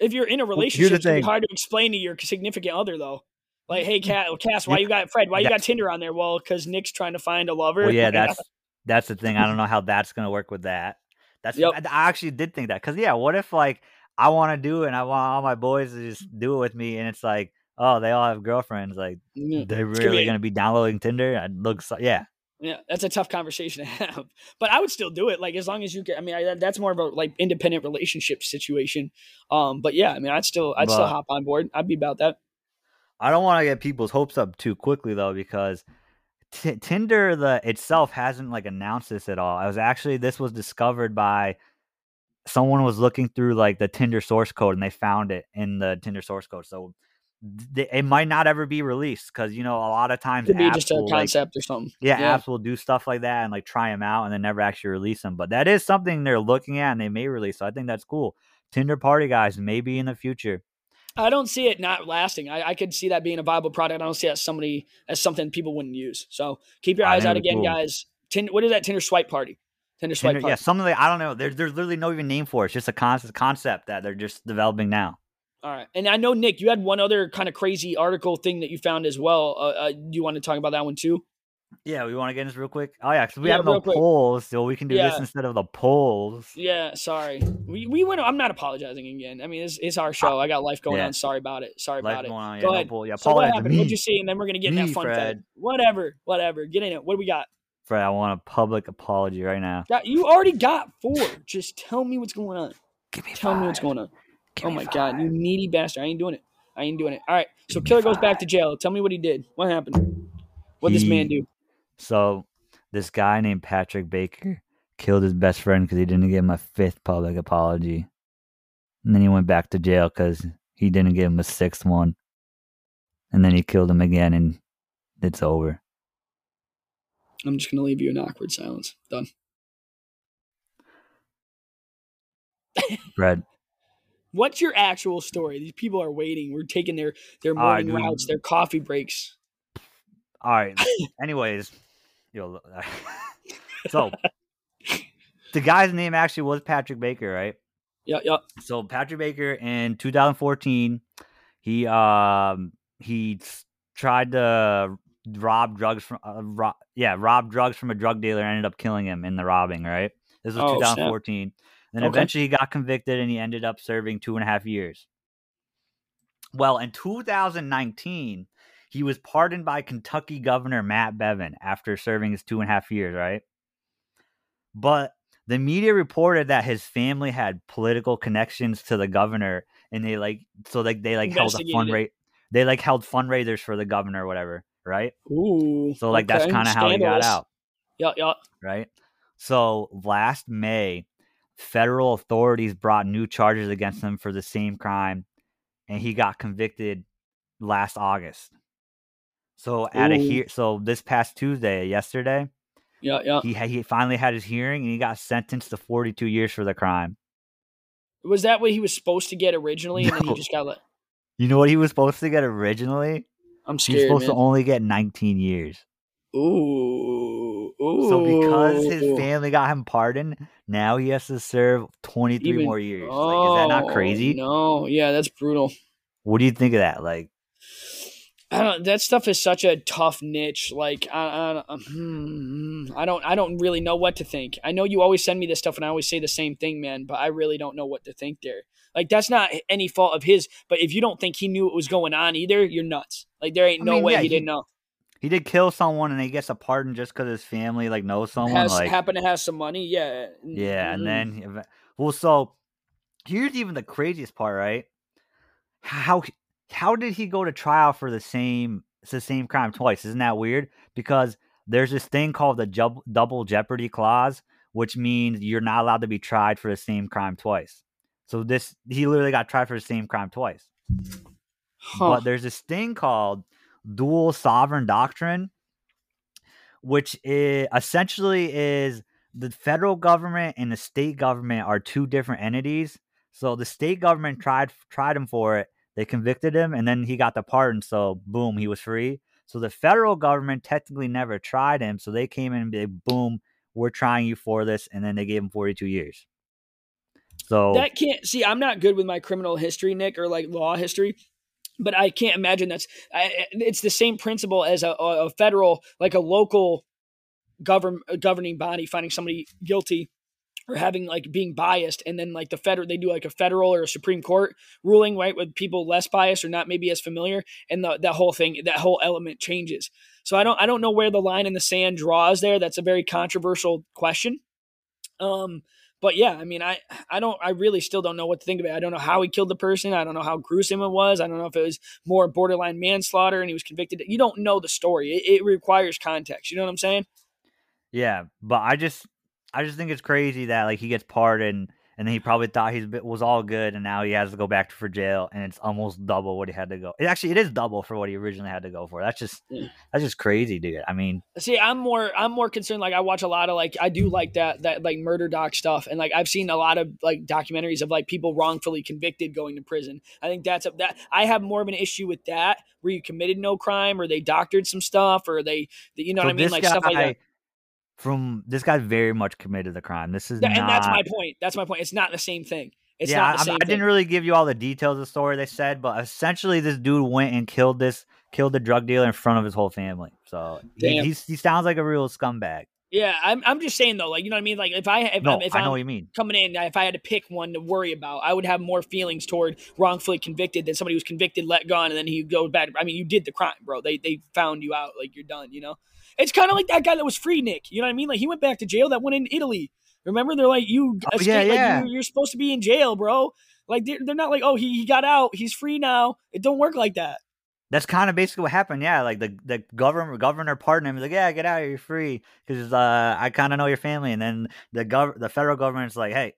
if you're in a relationship, it's hard to explain to your significant other though. Like, hey, Cat, Cass, why you got Fred? Why you got Tinder on there? Well, because Nick's trying to find a lover. Well, yeah, that's that's the thing. I don't know how that's gonna work with that. That's yep. I actually did think that because yeah, what if like I want to do it and I want all my boys to just do it with me, and it's like, oh, they all have girlfriends. Like, mm, they're really gonna be downloading Tinder. It looks, yeah. Yeah, that's a tough conversation to have, but I would still do it. Like as long as you get, I mean, I, that's more of a like independent relationship situation. Um, but yeah, I mean, I'd still, I'd but, still hop on board. I'd be about that. I don't want to get people's hopes up too quickly though, because t- Tinder the itself hasn't like announced this at all. I was actually this was discovered by someone was looking through like the Tinder source code and they found it in the Tinder source code. So it might not ever be released because you know a lot of times it be just a concept like, or something. Yeah, yeah, apps will do stuff like that and like try them out and then never actually release them. But that is something they're looking at and they may release. So I think that's cool. Tinder party guys, maybe in the future. I don't see it not lasting. I, I could see that being a viable product. I don't see that as somebody as something people wouldn't use. So keep your ah, eyes out again, cool. guys. Tinder, what is that Tinder swipe party? Tinder swipe Tinder, party. Yeah, something like I don't know. There's there's literally no even name for it. It's just a concept concept that they're just developing now. All right, and I know Nick, you had one other kind of crazy article thing that you found as well. Uh, uh, do you want to talk about that one too? Yeah, we want to get this real quick. Oh yeah, because we Yeah, have no quick. polls, so we can do this instead of the polls. Yeah, sorry. We we went. I'm not apologizing again. I mean, it's, it's our show. I got life going Yeah. on. Sorry about it. Sorry Life about it. on. Go yeah, ahead. No. Yeah, So what happened? What'd you see? And then we're gonna get in that fun Fred. fact. Whatever, whatever. Get in it. What do we got? Fred, I want a public apology right now. You already got four. Just tell me what's going on. Give me Tell me what's going on. Give oh me my god, you needy bastard! I ain't doing it. I ain't doing it. All right. So Give killer goes back to jail. Tell me what he did. What happened? What this man do? So this guy named Patrick Baker killed his best friend because he didn't give him a fifth public apology, and then he went back to jail because he didn't give him a sixth one, and then he killed him again, and it's over. I'm just gonna leave you in awkward silence. Done. Fred, What's your actual story? These people are waiting. We're taking their their morning routes, their coffee breaks. all right. Anyways, yo, look- so the guy's name actually was Patrick Baker, right? Yeah, yeah. so Patrick Baker in 2014, he um he tried to rob drugs from uh, ro- yeah rob drugs from a drug dealer ended up killing him in the robbing. Right, this was Oh, snap. 2014. Then Okay. eventually he got convicted and he ended up serving two and a half years. Well, in 2019, he was pardoned by Kentucky Governor Matt Bevin after serving his two and a half years. Right, but the media reported that his family had political connections to the governor and they like so like they like held a fundraiser they like held fundraisers for the governor or whatever right Ooh. so like that's kind of how he got out Yeah, yeah. right so last may federal authorities brought new charges against him for the same crime and he got convicted last august so at a Ooh. here so this past tuesday yesterday Yeah, yeah. he he finally had his hearing and he got sentenced to 42 years for the crime Was that what he was supposed to get originally, and then he just got let? You know what he was supposed to get originally? I'm scared. He's supposed man. to only get 19 years. Ooh, ooh. So because his family got him pardoned, now he has to serve 23 Even- more years. like, is that not Oh, crazy? No, yeah, that's brutal. What do you think of that? Like, I don't. That stuff is such a tough niche. Like I, I, hmm, I don't. I don't really know what to think. I know you always send me this stuff, and I always say the same thing, man. But I really don't know what to think there. Like that's not any fault of his. But if you don't think he knew what was going on either, you're nuts. Like there ain't I no mean, way yeah, he, he- didn't know. He did kill someone and he gets a pardon just because his family like knows someone. Has like, happen to have some money, yeah. yeah, Mhm. and then well, so here's even the craziest part, right? How how did he go to trial for the same the same crime twice? Isn't that weird? Because there's this thing called the jub- double jeopardy clause, which means you're not allowed to be tried for the same crime twice. So this he literally got tried for the same crime twice. Huh. But there's this thing called dual sovereign doctrine, which is, essentially is the federal government and the state government are two different entities. So the state government tried tried him for it. They convicted him, and then he got the pardon. So boom, he was free. So the federal government technically never tried him. So they came in and like, boom, we're trying you for this, and then they gave him 42 years. So that can't see i'm not good with my criminal history nick or like law history but i can't imagine that's I, it's the same principle as a, a federal like a local govern governing body finding somebody guilty or having like being biased and then like the federal they do like a federal or a supreme court ruling right with people less biased or not maybe as familiar and the, that whole thing that whole element changes. So i don't i don't know where the line in the sand draws there. That's a very controversial question. Um but yeah, I mean, I I don't I really still don't know what to think of it. I don't know how he killed the person. I don't know how gruesome it was. I don't know if it was more borderline manslaughter and he was convicted. You don't know the story. It, it requires context. You know what I'm saying? Yeah, but I just I just think it's crazy that like he gets pardoned and then he probably thought he was all good and now he has to go back for jail and it's almost double what he had to go. It actually it is double for what he originally had to go for. That's just mm. that's just crazy, dude. I mean, See, I'm more I'm more concerned. Like I watch a lot of like I do like that that like murder doc stuff, and like I've seen a lot of like documentaries of like people wrongfully convicted going to prison. I think that's a, that I have more of an issue with that where you committed no crime or they doctored some stuff or they you know so what I mean like guy stuff like that. From this guy very much committed the crime. This is Th- not and that's my point. That's my point. It's not the same thing. It's yeah, not the I, I didn't really give you all the details of the story they said, but essentially this dude went and killed this killed the drug dealer in front of his whole family. So he, he sounds like a real scumbag. Yeah, I'm, I'm just saying though, like you know what I mean. Like if I if, no, if I I'm know what you mean. coming in, if I had to pick one to worry about, I would have more feelings toward wrongfully convicted than somebody who's convicted, let gone, and then he goes back. I mean, you did the crime, bro. They they found you out, like you're done. You know, it's kind of like that guy that was free, Nick. You know what I mean? Like he went back to jail. That one in Italy. Remember, they're like you. Oh, escaped, yeah, like, yeah. You're, you're supposed to be in jail, bro. Like they're, they're not like, oh, he, he got out, he's free now. It don't work like that. That's kind of basically what happened. Yeah, like the the governor governor pardoned him. He's like, "Yeah, get out, you're free." Because uh, I kind of know your family. And then the gov the federal government's like, "Hey,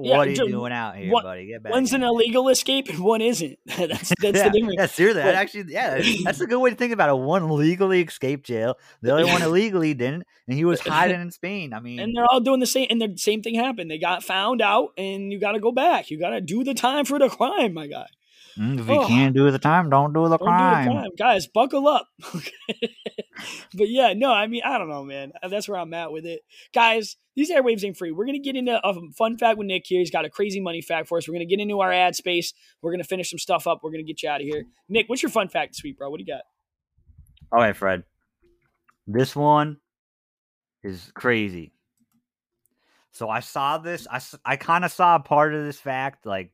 Yeah, what are you doing out here, one- buddy? Get back." One's in." an illegal escape and one isn't. that's that's yeah, the difference. yeah, seriously. That actually, yeah, that's- a good way to think about it. One legally escaped jail, the other one illegally didn't, and he was hiding in Spain. I mean, and they're all doing the same and the same thing happened they got found out and you got to go back you got to do the time for the crime my guy Mm, if you oh. can't do the time, don't do the Don't crime. do the crime guys buckle up but yeah no i mean i don't know man uh, that's where i'm at with it guys these airwaves ain't free we're gonna get into a fun fact with nick here he's got a crazy money fact for us we're gonna get into our ad space we're gonna finish some stuff up we're gonna get you out of here nick what's your fun fact this week bro what do you got All right, Fred. This one is crazy. So I saw this. I, I kind of saw a part of this fact, like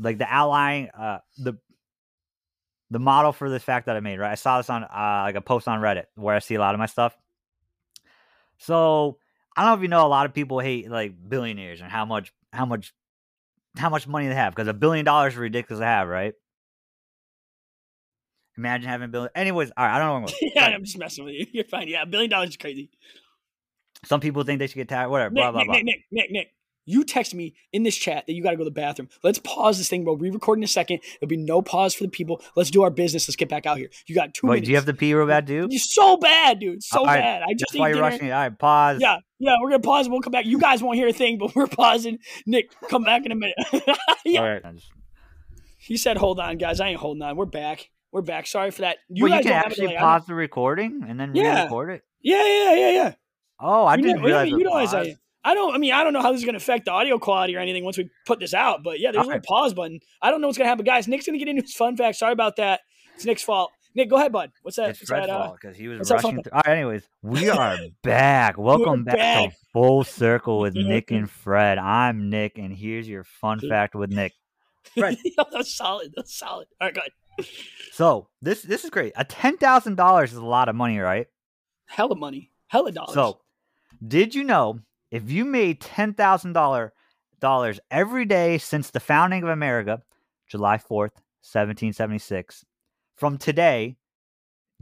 like the outline, uh, the the model for this fact that I made. Right, I saw this on uh, like a post on Reddit where I see a lot of my stuff. So I don't know if you know, a lot of people hate like billionaires and how much how much how much money they have because a billion dollars is ridiculous to have, right? Imagine having a billion. Anyways, all right, I don't know. Going. yeah i'm just messing with you you're fine yeah a billion dollars is crazy Some people think they should get taxed. Whatever. Nick, Blah blah Nick, blah. Nick, Nick, Nick, Nick, you text me in this chat that you got to go to the bathroom. Let's pause this thing, bro. Re-record in a second. There'll be no pause for the people. Let's do our business. Let's get back out here. You got two Wait, minutes. do you have to pee real bad, dude? You're so bad, dude. So right, bad. I just That's why you're dinner. rushing. All right, pause. Yeah, yeah. We're gonna pause and we'll come back. You guys won't hear a thing, but we're pausing. Nick, come back in a minute. yeah. All right. He said, "Hold on, guys. I ain't holding on. We're back. We're back. Sorry for that. You well, you can actually pause the recording and then Yeah. re-record it. Yeah, yeah, yeah, yeah. Oh, I You didn't know- realize. you the. I, I don't. I mean, I don't know how this is going to affect the audio quality or anything once we put this out. But yeah, there's a Alright. little pause button. I don't know what's going to happen, guys. Nick's going to get into his fun fact. Sorry about that. It's Nick's fault. Nick, go ahead, bud. What's that? It's what's Fred's that, uh, fault because he was rushing. Through. All right, anyways, we are back. Welcome back, back. to Full Circle with Nick and Fred. I'm Nick, and here's your fun fact with Nick. Fred. that's solid. That's solid. All right, good. So this this is great. A ten thousand dollars is a lot of money, right? Hella money. Hella dollars. So, did you know if you made ten thousand dollar dollars every day since the founding of America, July fourth, seventeen seventy six, from today,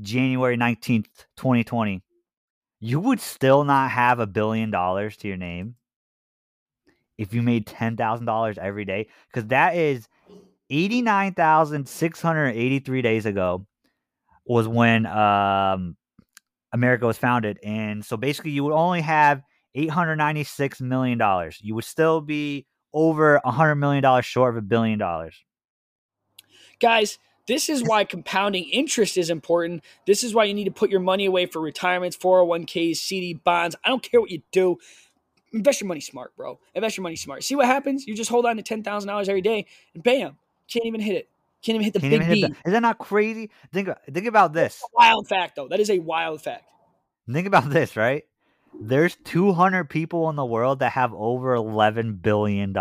January nineteenth, twenty twenty, you would still not have a billion dollars to your name if you made ten thousand dollars every day, because that is eighty nine thousand six hundred eighty three days ago was when um America was founded. And so basically, you would only have $896 million. You would still be over $100 million short of a billion dollars. guys, this is why compounding interest is important. This is why you need to put your money away for retirements, 401ks, CD bonds. I don't care what you do. Invest your money smart, bro. Invest your money smart. See what happens? You just hold on to $10,000 every day and bam, can't even hit it. Can't even hit the Can't big B. the- is that not crazy? Think, think about this. Wild fact, though. That is a wild fact. Think about this, right? There's 200 people in the world that have over $11 billion.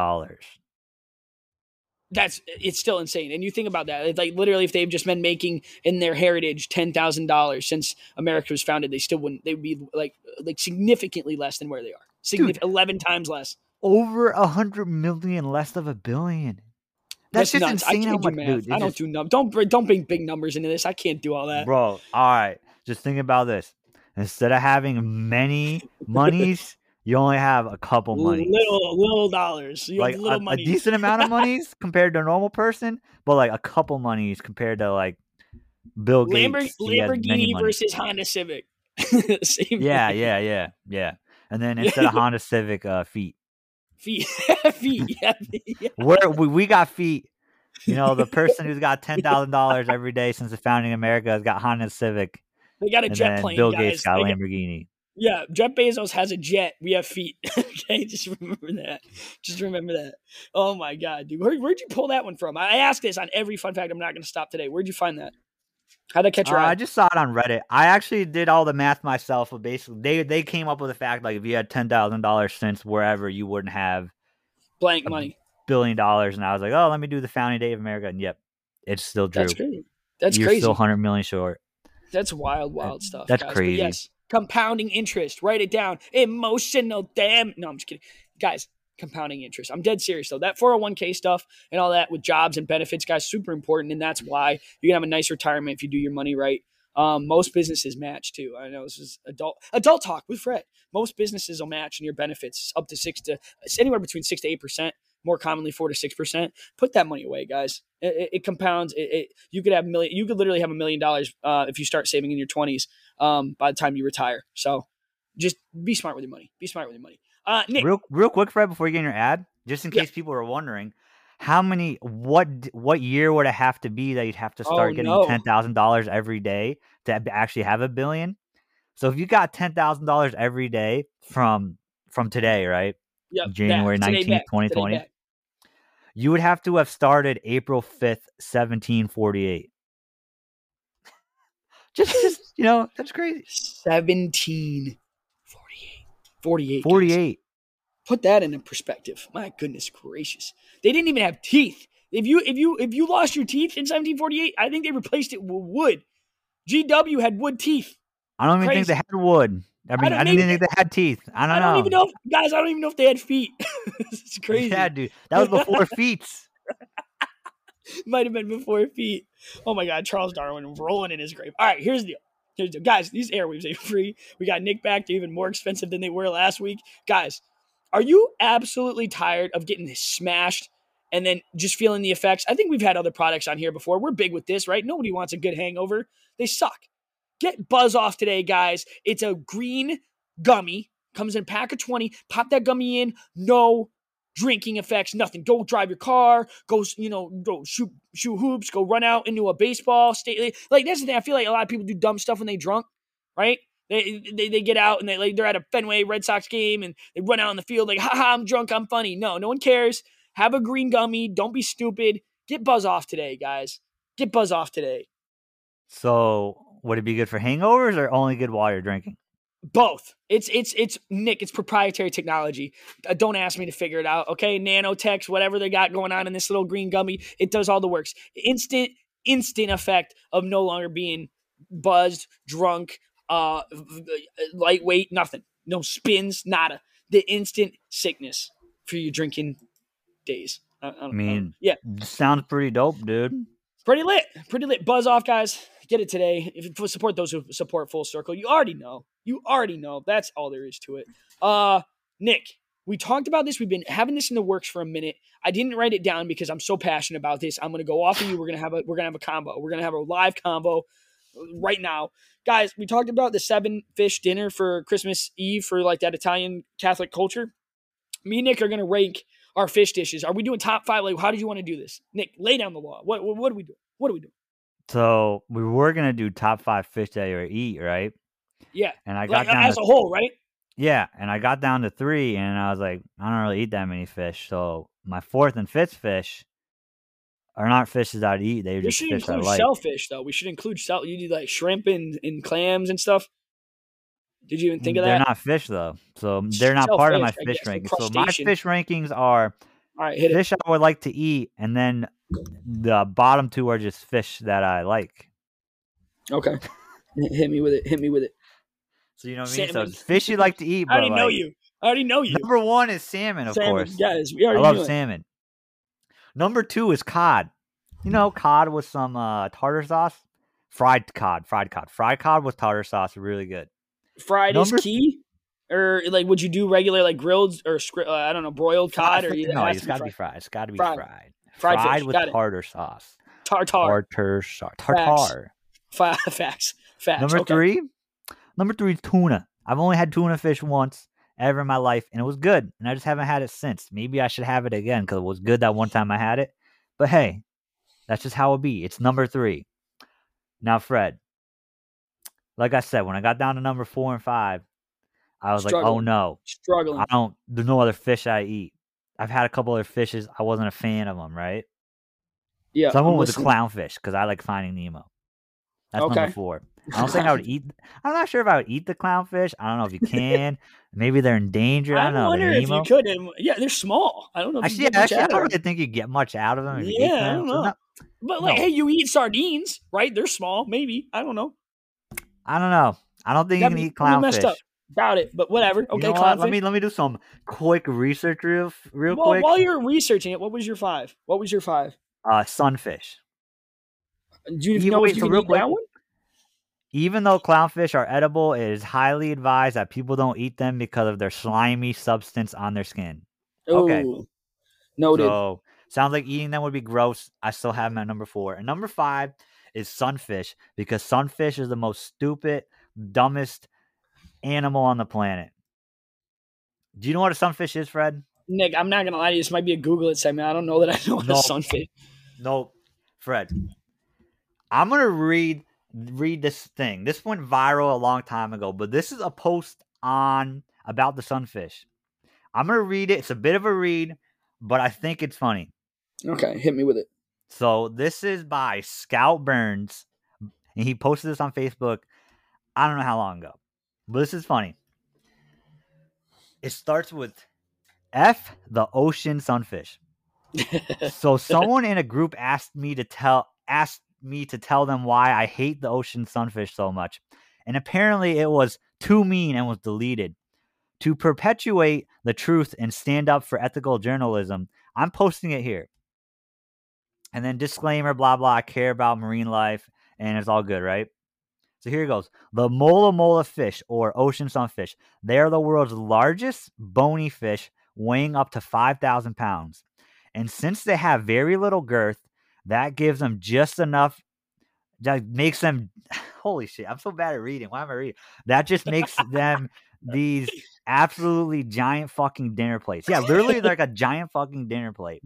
That's it's still insane. And you think about that, it's like literally, if they've just been making in their heritage ten thousand dollars since America was founded, they still wouldn't. They would be like uh, like significantly less than where they are. Signif- eleven times less. Over a hundred million less of a billion. That's, just nuts. I insane can't how much, dude. I don't just- do num. Don't don't bring big numbers into this. I can't do all that. Bro, all right. Just think about this. Instead of having many monies, you only have a couple monies. Little little dollars. You like a, a decent amount of monies compared to a normal person, but like a couple monies compared to like Bill Gates. Lambor- he has many Lamborghini versus Honda Civic. Same Yeah, thing. yeah, yeah, yeah. And then instead of Honda Civic, uh, feet. Feet, feet. Yeah, yeah. Where we, we got feet. You know, the person who's got ten thousand dollars every day since the founding of America has got Honda Civic, They got a and jet plane, Bill guys. Gates got They got- Lamborghini. Yeah, Jeff Bezos has a jet. We have feet. okay, just remember that. Just remember that. Oh my god, dude, Where, where'd you pull that one from? I ask this on every fun fact. I'm not going to stop today. Where'd you find that? How'd that catch your Uh, eye? I just saw it on Reddit. I actually did all the math myself, but basically they they came up with the fact like if you had ten thousand dollars since wherever, you wouldn't have Blank money. billion dollars. And I was like, oh, let me do the founding day of America, and yep, it's still true. That's crazy. That's You're crazy. still hundred million short. That's wild, wild stuff. that's guys. But crazy. yes, compounding interest. Write it down. Emotional damn. No, I'm just kidding, guys. Compounding interest. I'm dead serious though. That 401k stuff and all that with jobs and benefits, guys, super important, and that's why you can have a nice retirement if you do your money right. Um, most businesses match too. I know this is adult adult talk with Fred. Most businesses will match in your benefits up to six to it's anywhere between six to eight percent. More commonly, four to six percent. Put that money away, guys. It, it, it compounds. It, it, you could have million. You could literally have a million dollars uh, if you start saving in your twenties um, by the time you retire. So just be smart with your money. Be smart with your money. Uh, Nick, Real real quick, Fred, before you get in your ad, just in Yeah. case people are wondering, how many what what year would it have to be that you'd have to Oh, start getting no. ten thousand dollars every day to actually have a billion? So if you got ten thousand dollars every day from from today, right? Yep, January 19th, 2020. You would have to have started April fifth, seventeen forty eight. just just you know, that's crazy. 17, 48. 48. guys. Put that into perspective. My goodness gracious. They didn't even have teeth. If you if you if you lost your teeth in 1748, I think they replaced it with wood. GW had wood teeth. I don't even think they had wood. I mean, don't I, didn't even- even think they had teeth. I don't, I don't know. even know, if, guys. I don't even know if they had feet. it's crazy. Yeah, dude. That was before feet. Might have been before feet. Oh my God, Charles Darwin rolling in his grave. All right, here's the deal. Here's the deal. Guys, these airwaves ain't free. We got Nick back. They're even more expensive than they were last week. Guys, are you absolutely tired of getting smashed and then just feeling the effects? I think we've had other products on here before. We're big with this, right? Nobody wants a good hangover. They suck. Get Buzz off today, guys. It's a green gummy. Comes in pack of 20. Pop that gummy in. No drinking effects, nothing. Go drive your car, go, you know, go shoot shoot hoops, go run out into a baseball state. Like that's the thing. I feel like a lot of people do dumb stuff when they drunk, right? They, they, they get out and they like they're at a Fenway Red Sox game and they run out in the field like, haha, I'm drunk, I'm funny. No, no one cares. Have a green gummy. Don't be stupid. Get buzz off today, guys. Get buzz off today. So would it be good for hangovers or only good while you're drinking? Both. It's it's it's Nick. It's proprietary technology. Uh, don't ask me to figure it out. Okay, nanotech, whatever they got going on in this little green gummy, it does all the works. Instant instant effect of no longer being buzzed, drunk, uh, lightweight, nothing. No spins, nada. The instant sickness for your drinking days. I, I I mean- yeah, Sounds pretty dope, dude. pretty lit, pretty lit. Buzz off, guys. Get it today. If you support those who support Full Circle, you already know. You already know. That's all there is to it. Uh, Nick, we talked about this. We've been having this in the works for a minute. I didn't write it down because I'm so passionate about this. I'm gonna go off of you. We're gonna have a we're gonna have a combo. We're gonna have a live combo right now, guys. We talked about the seven fish dinner for Christmas Eve for like that Italian Catholic culture. Me and Nick are gonna rank our fish dishes. Are we doing top five? Like, how did you want to do this, Nick? Lay down the law. What what, what do we do? What do we do? So we were gonna do top five fish that you eat, right? Yeah, And I got like, as to a whole, right? yeah, and I got down to three, and I was like, I don't really eat that many fish. So my fourth and fifth fish are not fishes I'd eat. They're We just should fish I include shellfish, though. We should include shell. You do like shrimp and, and clams and stuff. Did you even think of mm, that? they're not fish though, so they're not part of my fish rankings. So my fish rankings are All right, hit it. fish I would like to eat, and then the bottom two are just fish that I like. Okay, hit me with it. Hit me with it. So you know what I mean. So fish you like to eat. I already but, know you. I already know you. Number one is salmon, of Salmon, course. guys. We I already love knew it. salmon. Number two is cod. You know, cod with some uh, tartar sauce. Fried cod, fried cod, fried cod with tartar sauce, really good. Fried Number- is key. Or like, would you do regular like grilled or uh, I don't know broiled cod or no, has it's got to be fried? fried. It's got to be Fried. fried. Fried Fried, fish, with tartar sauce. tartar? Tartar sauce. Tartar. Fa- facts. Facts. Number okay. three. Number three is tuna. I've only had tuna fish once ever in my life, and it was good. And I just haven't had it since. Maybe I should have it again because it was good that one time I had it. But hey, that's just how it be. It's number three. Now, Fred, like I said, when I got down to number four and five, I was like, oh no, Struggling. I don't. There's no other fish I eat. I've had a couple other fishes. I wasn't a fan of them, right? yeah. Someone with a clownfish because I like Finding Nemo. That's Okay. number four. I don't think I would eat. I'm not sure if I would eat the clownfish. I don't know if you can. Maybe they're endangered. I I don't know. wonder if you could. Yeah, they're small. I don't know. Actually, you yeah, get much actually, I don't really think you get much out of them. If you ate Yeah, I don't know. not- But like, No. hey, you eat sardines, right? They're small, maybe. I don't know. I don't know. I don't think you can be- eat clownfish. Doubt it, but whatever. You Okay, know what? Let me let me do some quick research real real well, quick. while you're researching it, what was your five? What was your five? uh, sunfish. Do you Yeah, know wait, if you so real quick, that one? Even though clownfish are edible, it is highly advised that people don't eat them because of their slimy substance on their skin. Okay. Ooh, noted. So sounds like eating them would be gross. I still have them at number four. And number five is sunfish because sunfish is the most stupid, dumbest animal on the planet. Do you know what a sunfish is, Fred? Nick, I'm not gonna lie to you. This might be a Google it segment. I don't know that I know what a sunfish. No, Fred. I'm gonna read read this thing. This went viral a long time ago, but this is a post on about the sunfish. I'm gonna read it. It's a bit of a read, but I think it's funny. Okay, hit me with it. So this is by Scout Burns, and he posted this on Facebook. I don't know how long ago, but this is funny. It starts with F the ocean sunfish. so someone in a group asked me to tell asked me to tell them why I hate the ocean sunfish so much. And apparently it was too mean and was deleted. To perpetuate the truth and stand up for ethical journalism, I'm posting it here. And then disclaimer, blah blah. I care about marine life, and it's all good, right? So here it goes. The mola mola fish, or ocean sunfish, they are the world's largest bony fish, weighing up to five thousand pounds. And since they have very little girth, that gives them just enough. That makes them. Holy shit! I'm so bad at reading. Why am I reading? That just makes them these absolutely giant fucking dinner plates. Yeah, literally like a giant fucking dinner plate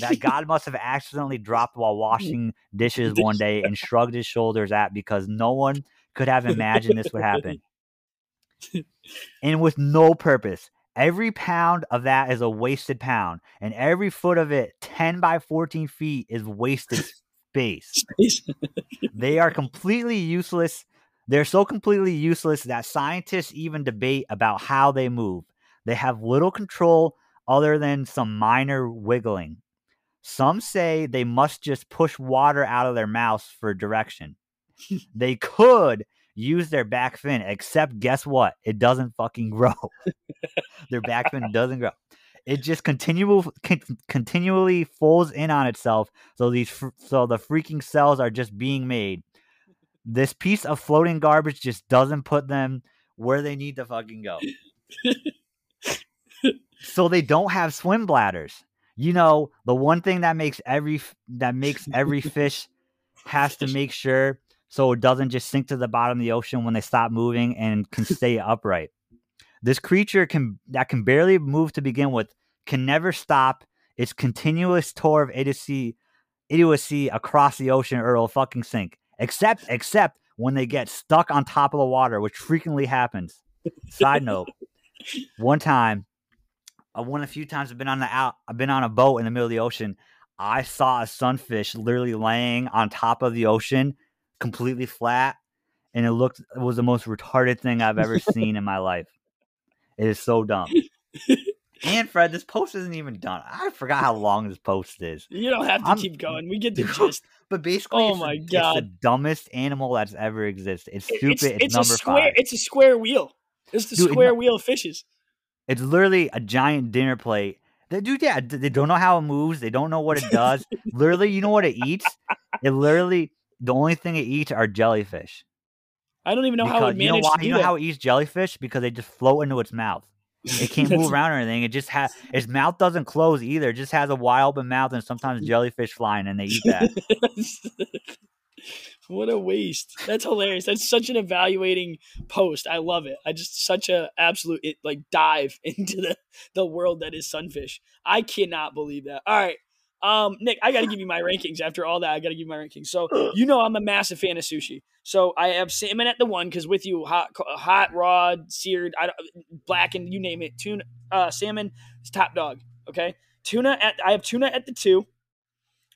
that God must have accidentally dropped while washing dishes one day and shrugged his shoulders at because no one could have imagined this would happen. And with no purpose. Every pound of that is a wasted pound, and every foot of it, 10 by 14 feet, is wasted space. They are completely useless. They're so completely useless that scientists even debate about how they move. They have little control other than some minor wiggling. Some say they must just push water out of their mouths for direction. They could use their back fin, except guess what? It doesn't fucking grow. their back fin doesn't grow. It just continual con- continually folds in on itself. So these fr- so the freaking cells are just being made. This piece of floating garbage just doesn't put them where they need to fucking go. so they don't have swim bladders. You know, the one thing that makes every that makes every fish has to make sure so it doesn't just sink to the bottom of the ocean when they stop moving and can stay upright. This creature can that can barely move to begin with can never stop its continuous tour of idiocy idiocy across the ocean or it'll fucking sink. Except except when they get stuck on top of the water, which frequently happens. Side note: One time, uh, one a few times I've been on the out. I've been on a boat in the middle of the ocean. I saw a sunfish literally laying on top of the ocean, completely flat, and it looked it was the most retarded thing I've ever seen in my life. It is so dumb. and Fred, this post isn't even done. I forgot how long this post is. You don't have to I'm- keep going. We get the gist. But basically, Oh my it's God. the dumbest animal that's ever existed. It's stupid. It's, It's, it's a number square. five. It's a square wheel. It's the Dude, square no- wheel of fishes. It's literally a giant dinner plate. They dude, yeah, they don't know how it moves. They don't know what it does. literally, you know what it eats? It literally the only thing it eats are jellyfish. I don't even know how it because you know why? to do You know that. how it eats jellyfish because they just float into its mouth. It can't move around or anything. It just has its mouth doesn't close either. It just has a wide open mouth and sometimes jellyfish flying and they eat that. what a waste. That's hilarious. That's such an evaluating post. I love it. I just such a absolute it, like dive into the the world that is sunfish. I cannot believe that. All right. Um, Nick, I got to give you my rankings. After all that, I got to give you my rankings. So you know I'm a massive fan of sushi. So I have salmon at the one because with you, hot, hot, raw, seared, I don't, blackened, you name it. Tuna, uh, salmon is top dog. Okay, tuna at I have tuna at the two.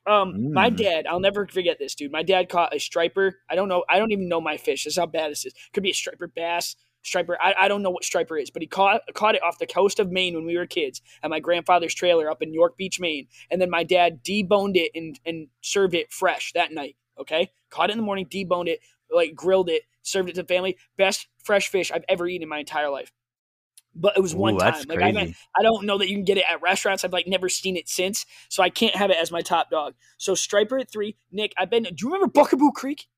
Um, my Mm. dad, I'll never forget this, dude. My dad caught a striper. I don't know. I don't even know my fish. That's how bad this is. Could be a striper bass, striper. I, I don't know what striper is, but he caught caught it off the coast of Maine when we were kids at my grandfather's trailer up in York Beach, Maine. And then my dad deboned it and and served it fresh that night. Okay, caught it in the morning, deboned it, like grilled it, served it to the family. Best fresh fish I've ever eaten in my entire life. But it was one Ooh, time. Like I. I don't know that you can get it at restaurants. I've like never seen it since, so I can't have it as my top dog. So striper at three. Nick, I've been. Do you remember Bugaboo Creek?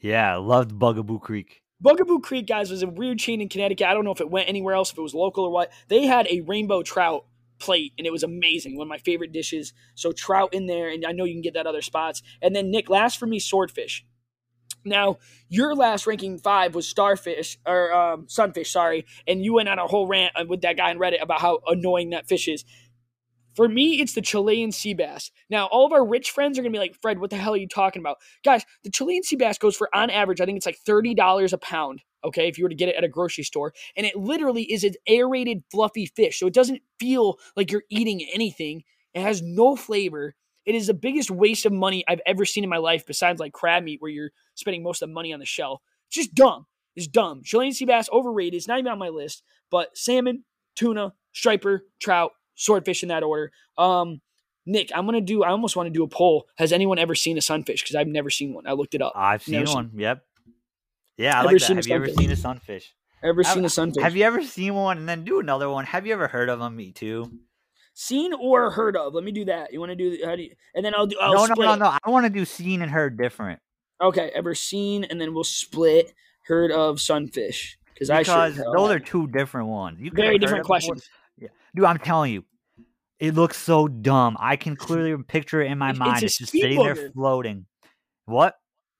Yeah, loved Bugaboo Creek. Bugaboo Creek, guys, was a weird chain in Connecticut. I don't know if it went anywhere else, if it was local or what. They had a rainbow trout plate, and it was amazing. One of my favorite dishes. So trout in there, and I know you can get that other spots. And then Nick, last for me, swordfish. Now, your last ranking five was starfish or um, sunfish, sorry, and you went on a whole rant uh, with that guy on Reddit about how annoying that fish is. For me, it's the Chilean sea bass. Now, all of our rich friends are gonna be like, Fred, what the hell are you talking about? Guys, the Chilean sea bass goes for on average, I think it's like $30 a pound, okay, if you were to get it at a grocery store. And it literally is an aerated, fluffy fish. So it doesn't feel like you're eating anything. It has no flavor. It is the biggest waste of money I've ever seen in my life, besides like crab meat, where you're spending most of the money on the shell. It's just dumb. It's dumb. Chilean sea bass overrated. It's not even on my list. But salmon, tuna, striper, trout, swordfish in that order. Um, Nick, I'm gonna do. I almost want to do a poll. Has anyone ever seen a sunfish? Because I've never seen one. I looked it up. I've seen Never seen- one. Yep. Yeah, I Ever like that. seen Have you ever seen a sunfish? Ever seen Have- a sunfish? Have you ever seen one and then do another one? Have you ever heard of them? Me too. seen or heard of? Let me do that. You want to do? How do you? And then I'll do. I'll no, no, no, no. I want to do seen and heard different. Okay, ever seen, and then we'll split. Heard of sunfish? Because I Because those are two different ones. You very different questions. Dude, I'm telling you, it looks so dumb. I can clearly picture it in my It's- mind. it's just sitting there floating. What?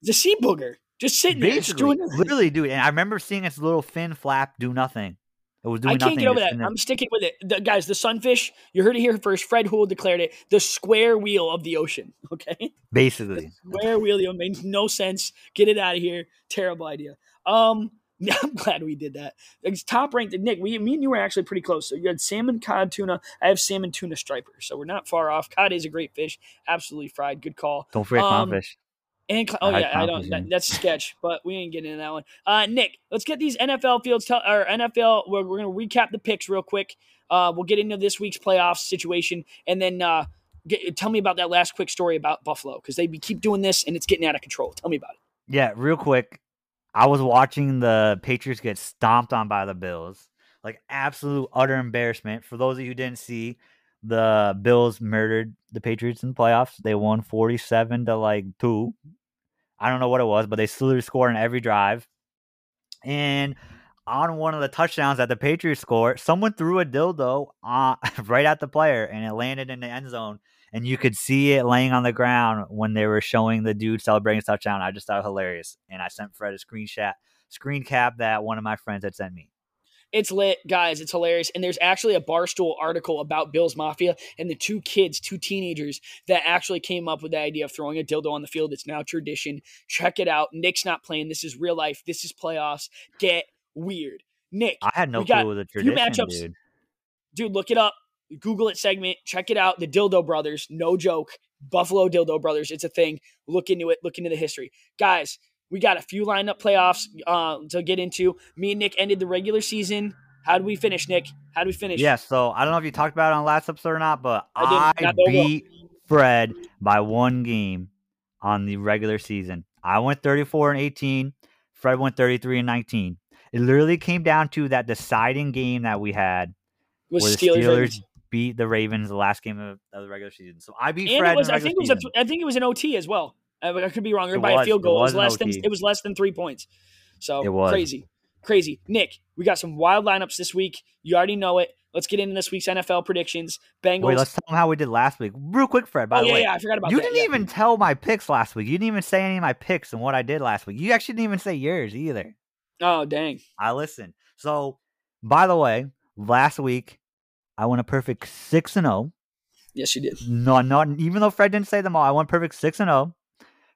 A sea booger just sitting there, just doing. literally, dude. And I remember seeing its little fin flap do nothing. It was doing nothing. I can't get over that. I'm sticking with it, the, guys. The sunfish. You heard it here first. Fred Houle declared it the square wheel of the ocean. Okay, Basically, square wheel. It makes no sense. Get it out of here. Terrible idea. Um, I'm glad we did that. It's top ranked. Nick, we, me and you were actually pretty close. So you had salmon, cod, tuna. I have salmon, tuna, striper. So we're not far off. Cod is a great fish. Absolutely fried. Good call. don't forget Um, clownfish. And oh I yeah, I don't. That, that's sketch, but we ain't getting into that one. Uh, Nick, let's get these NFL fields. Tell or NFL. We're, we're gonna recap the picks real quick. Uh, we'll get into this week's playoff situation, and then uh, get, tell me about that last quick story about Buffalo because they keep doing this and it's getting out of control. Tell me about it. Yeah, real quick. I was watching the Patriots get stomped on by the Bills. Like absolute utter embarrassment. For those of you who didn't see, the Bills murdered the Patriots in the playoffs. They won 47 to like 2. I don't know what it was, but they still scored on every drive. And on one of the touchdowns that the Patriots scored, someone threw a dildo uh, right at the player and it landed in the end zone and you could see it laying on the ground when they were showing the dude celebrating touchdown. I just thought it hilarious, and I sent Fred a screenshot, screen cap that one of my friends had sent me. It's lit, guys. It's hilarious. And there's actually a Barstool article about Bills Mafia and the two kids, two teenagers that actually came up with the idea of throwing a dildo on the field. It's now tradition. Check it out. Nick's not playing. This is real life. This is playoffs. Get weird. Nick, I had no clue it was a tradition, matchups. dude. dude, look it up. Google it segment. Check it out. The Dildo Brothers. No joke. Buffalo Dildo Brothers. It's a thing. Look into it. Look into the history. Guys, we got a few lineup playoffs uh, to get into. Me and Nick ended the regular season. How did we finish, Nick? How did we finish? Yeah, so I don't know if you talked about it on last episode or not, but I I, didn't. Not the whole- beat Fred by one game on the regular season. I went 34 and 18. Fred went 33 and 19. It literally came down to that deciding game that we had It was Steelers. Steelers. Beat the Ravens the last game of, of the regular season. So I beat And Fred it was. I think it was. A, I think it was an OT as well. I, I could be wrong. Or It by a was. field goal. It was was less than. It was less than three points. So It was. crazy, crazy. Nick, we got some wild lineups this week. You already know it. Let's get into this week's NFL predictions. Bengals. Wait, let's tell them how we did last week. Real quick, Fred, by oh the yeah, way. yeah. I forgot about You that. didn't yeah. even tell my picks last week. You didn't even say any of my picks and what I did last week. You actually didn't even say yours either. Oh dang. I listened. So, by the way, last week I went a perfect six and zero. Yes, you did. No, not even though Fred didn't say them all. I went perfect six and zero.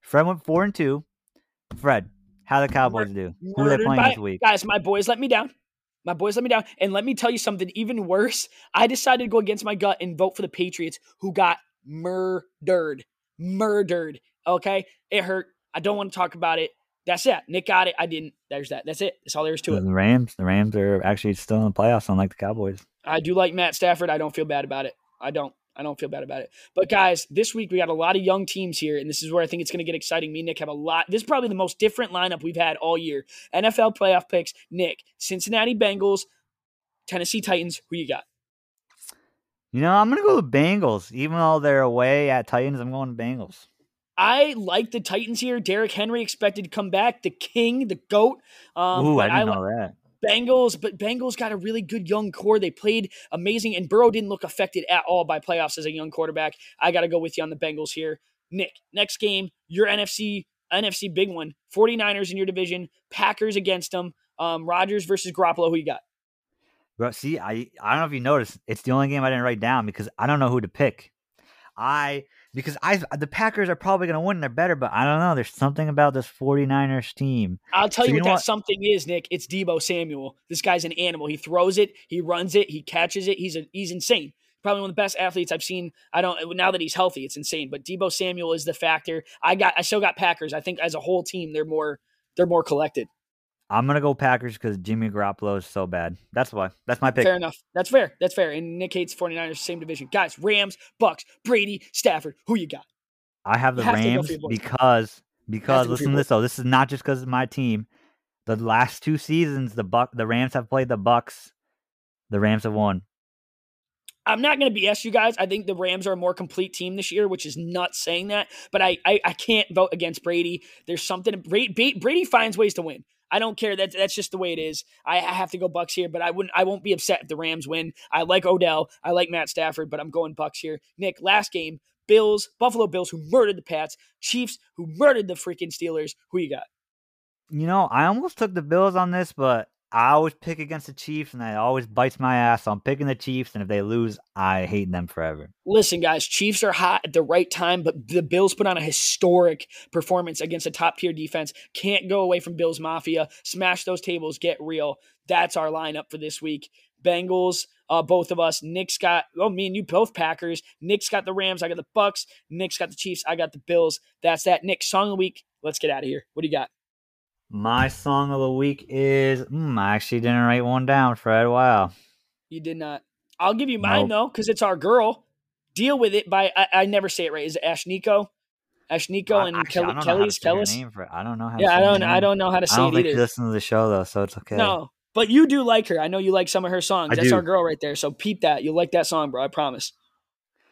Fred went four and two. Fred, how the Cowboys do? Who are they playing by- this week? Guys, my boys let me down. My boys let me down. And let me tell you something even worse. I decided to go against my gut and vote for the Patriots, who got murdered. murdered. Okay, it hurt. I don't want to talk about it. That's it. Nick got it. I didn't. There's that. That's it. That's all there is to it. The Rams, the Rams are actually still in the playoffs, unlike the Cowboys. I do like Matt Stafford. I don't feel bad about it. I don't. I don't feel bad about it. But guys, this week we got a lot of young teams here, and this is where I think it's going to get exciting. Me and Nick have a lot. This is probably the most different lineup we've had all year. NFL playoff picks. Nick, Cincinnati Bengals, Tennessee Titans. Who you got? You know, I'm going to go with Bengals. Even though they're away at Titans, I'm going to Bengals. I like the Titans here. Derrick Henry expected to come back. The king, the GOAT. Um, Ooh, I didn't I, know that. Bengals, but Bengals got a really good young core. They played amazing, and Burrow didn't look affected at all by playoffs as a young quarterback. I got to go with you on the Bengals here. Nick, next game, your NFC NFC big one. 49ers in your division, Packers against them. Um, Rodgers versus Garoppolo. Who you got? Bro, see, I I don't know if you noticed. It's the only game I didn't write down because I don't know who to pick. I because I the Packers are probably going to win. They're better, but I don't know. There's something about this 49ers team. I'll tell so you, you what that what? something is, Nick. It's Deebo Samuel. This guy's an animal. He throws it, he runs it, he catches it. He's a, he's insane. Probably one of the best athletes I've seen. I don't now that he's healthy, it's insane. But Deebo Samuel is the factor. I got I still got Packers. I think as a whole team, they're more they're more collected. I'm gonna go Packers because Jimmy Garoppolo is so bad. That's why. That's my pick. Fair enough. That's fair. That's fair. And Nick hates 49ers, same division. Guys, Rams, Bucks, Brady, Stafford. Who you got? I have the have Rams because because listen to this though. This is not just because of my team. The last two seasons, the Buck the Rams have played the Bucks. The Rams have won. I'm not going to BS you guys. I think the Rams are a more complete team this year, which is not saying that, but I I, I can't vote against Brady. There's something Brady, Brady finds ways to win. I don't care. That's that's just the way it is. I, I have to go Bucks here, but I wouldn't. I won't be upset if the Rams win. I like Odell. I like Matt Stafford, but I'm going Bucks here. Nick, last game, Bills, Buffalo Bills, who murdered the Pats, Chiefs, who murdered the freaking Steelers. Who you got? You know, I almost took the Bills on this, but I always pick against the Chiefs, and that always bites my ass. So I'm picking the Chiefs, and if they lose, I hate them forever. Listen, guys, Chiefs are hot at the right time, but the Bills put on a historic performance against a top tier defense. Can't go away from Bills Mafia. Smash those tables, get real. That's our lineup for this week. Bengals, uh, both of us. Nick's got, oh, me and you both Packers. Nick's got the Rams. I got the Bucks. Nick's got the Chiefs. I got the Bills. That's that. Nick, song of the week. Let's get out of here. What do you got? My song of the week is. Mm, I actually didn't write one down, Fred. Wow. You did not. I'll give you mine nope. though, because it's our girl. Deal with it by I, I never say it right. Is it Ashnikko? Ashnikko and actually, Kelly, Kelly's Kelly's. I don't know how. Yeah, I don't. I don't know how to say I don't it think either. You listen to the show though, so it's okay. No, but you do like her. I know you like some of her songs. I That's do. our girl right there. So peep that. You'll like that song, bro. I promise.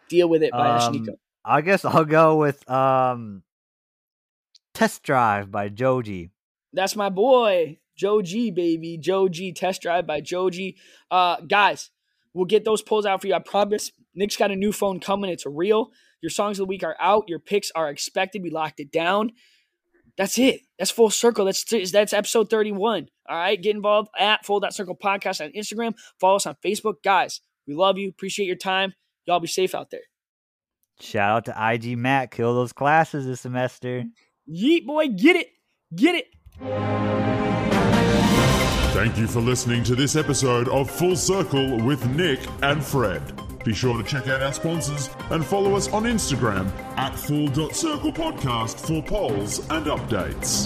Deal with it by um, Ashnikko. I guess I'll go with um, Test Drive by Joji. That's my boy, Joji, baby. Joji, test drive by Joji. Uh, guys, we'll get those polls out for you. I promise. Nick's got a new phone coming. It's real. Your songs of the week are out. Your picks are expected. We locked it down. That's it. That's full circle. That's that's episode 31. All right. Get involved at Full Circle Podcast on Instagram. Follow us on Facebook. Guys, we love you. Appreciate your time. Y'all be safe out there. Shout out to IG Matt. Kill those classes this semester. Yeet boy, get it. Get it. Thank you for listening to this episode of Full Circle with Nick and Fred. Be sure to check out our sponsors and follow us on Instagram at full.circle podcast for polls and updates.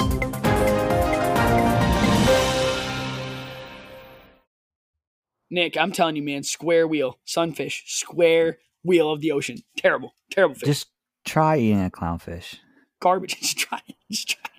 Nick, I'm telling you, man, square wheel, sunfish, square wheel of the ocean. Terrible, terrible fish. Just try eating a clownfish. Garbage. Just try. Just try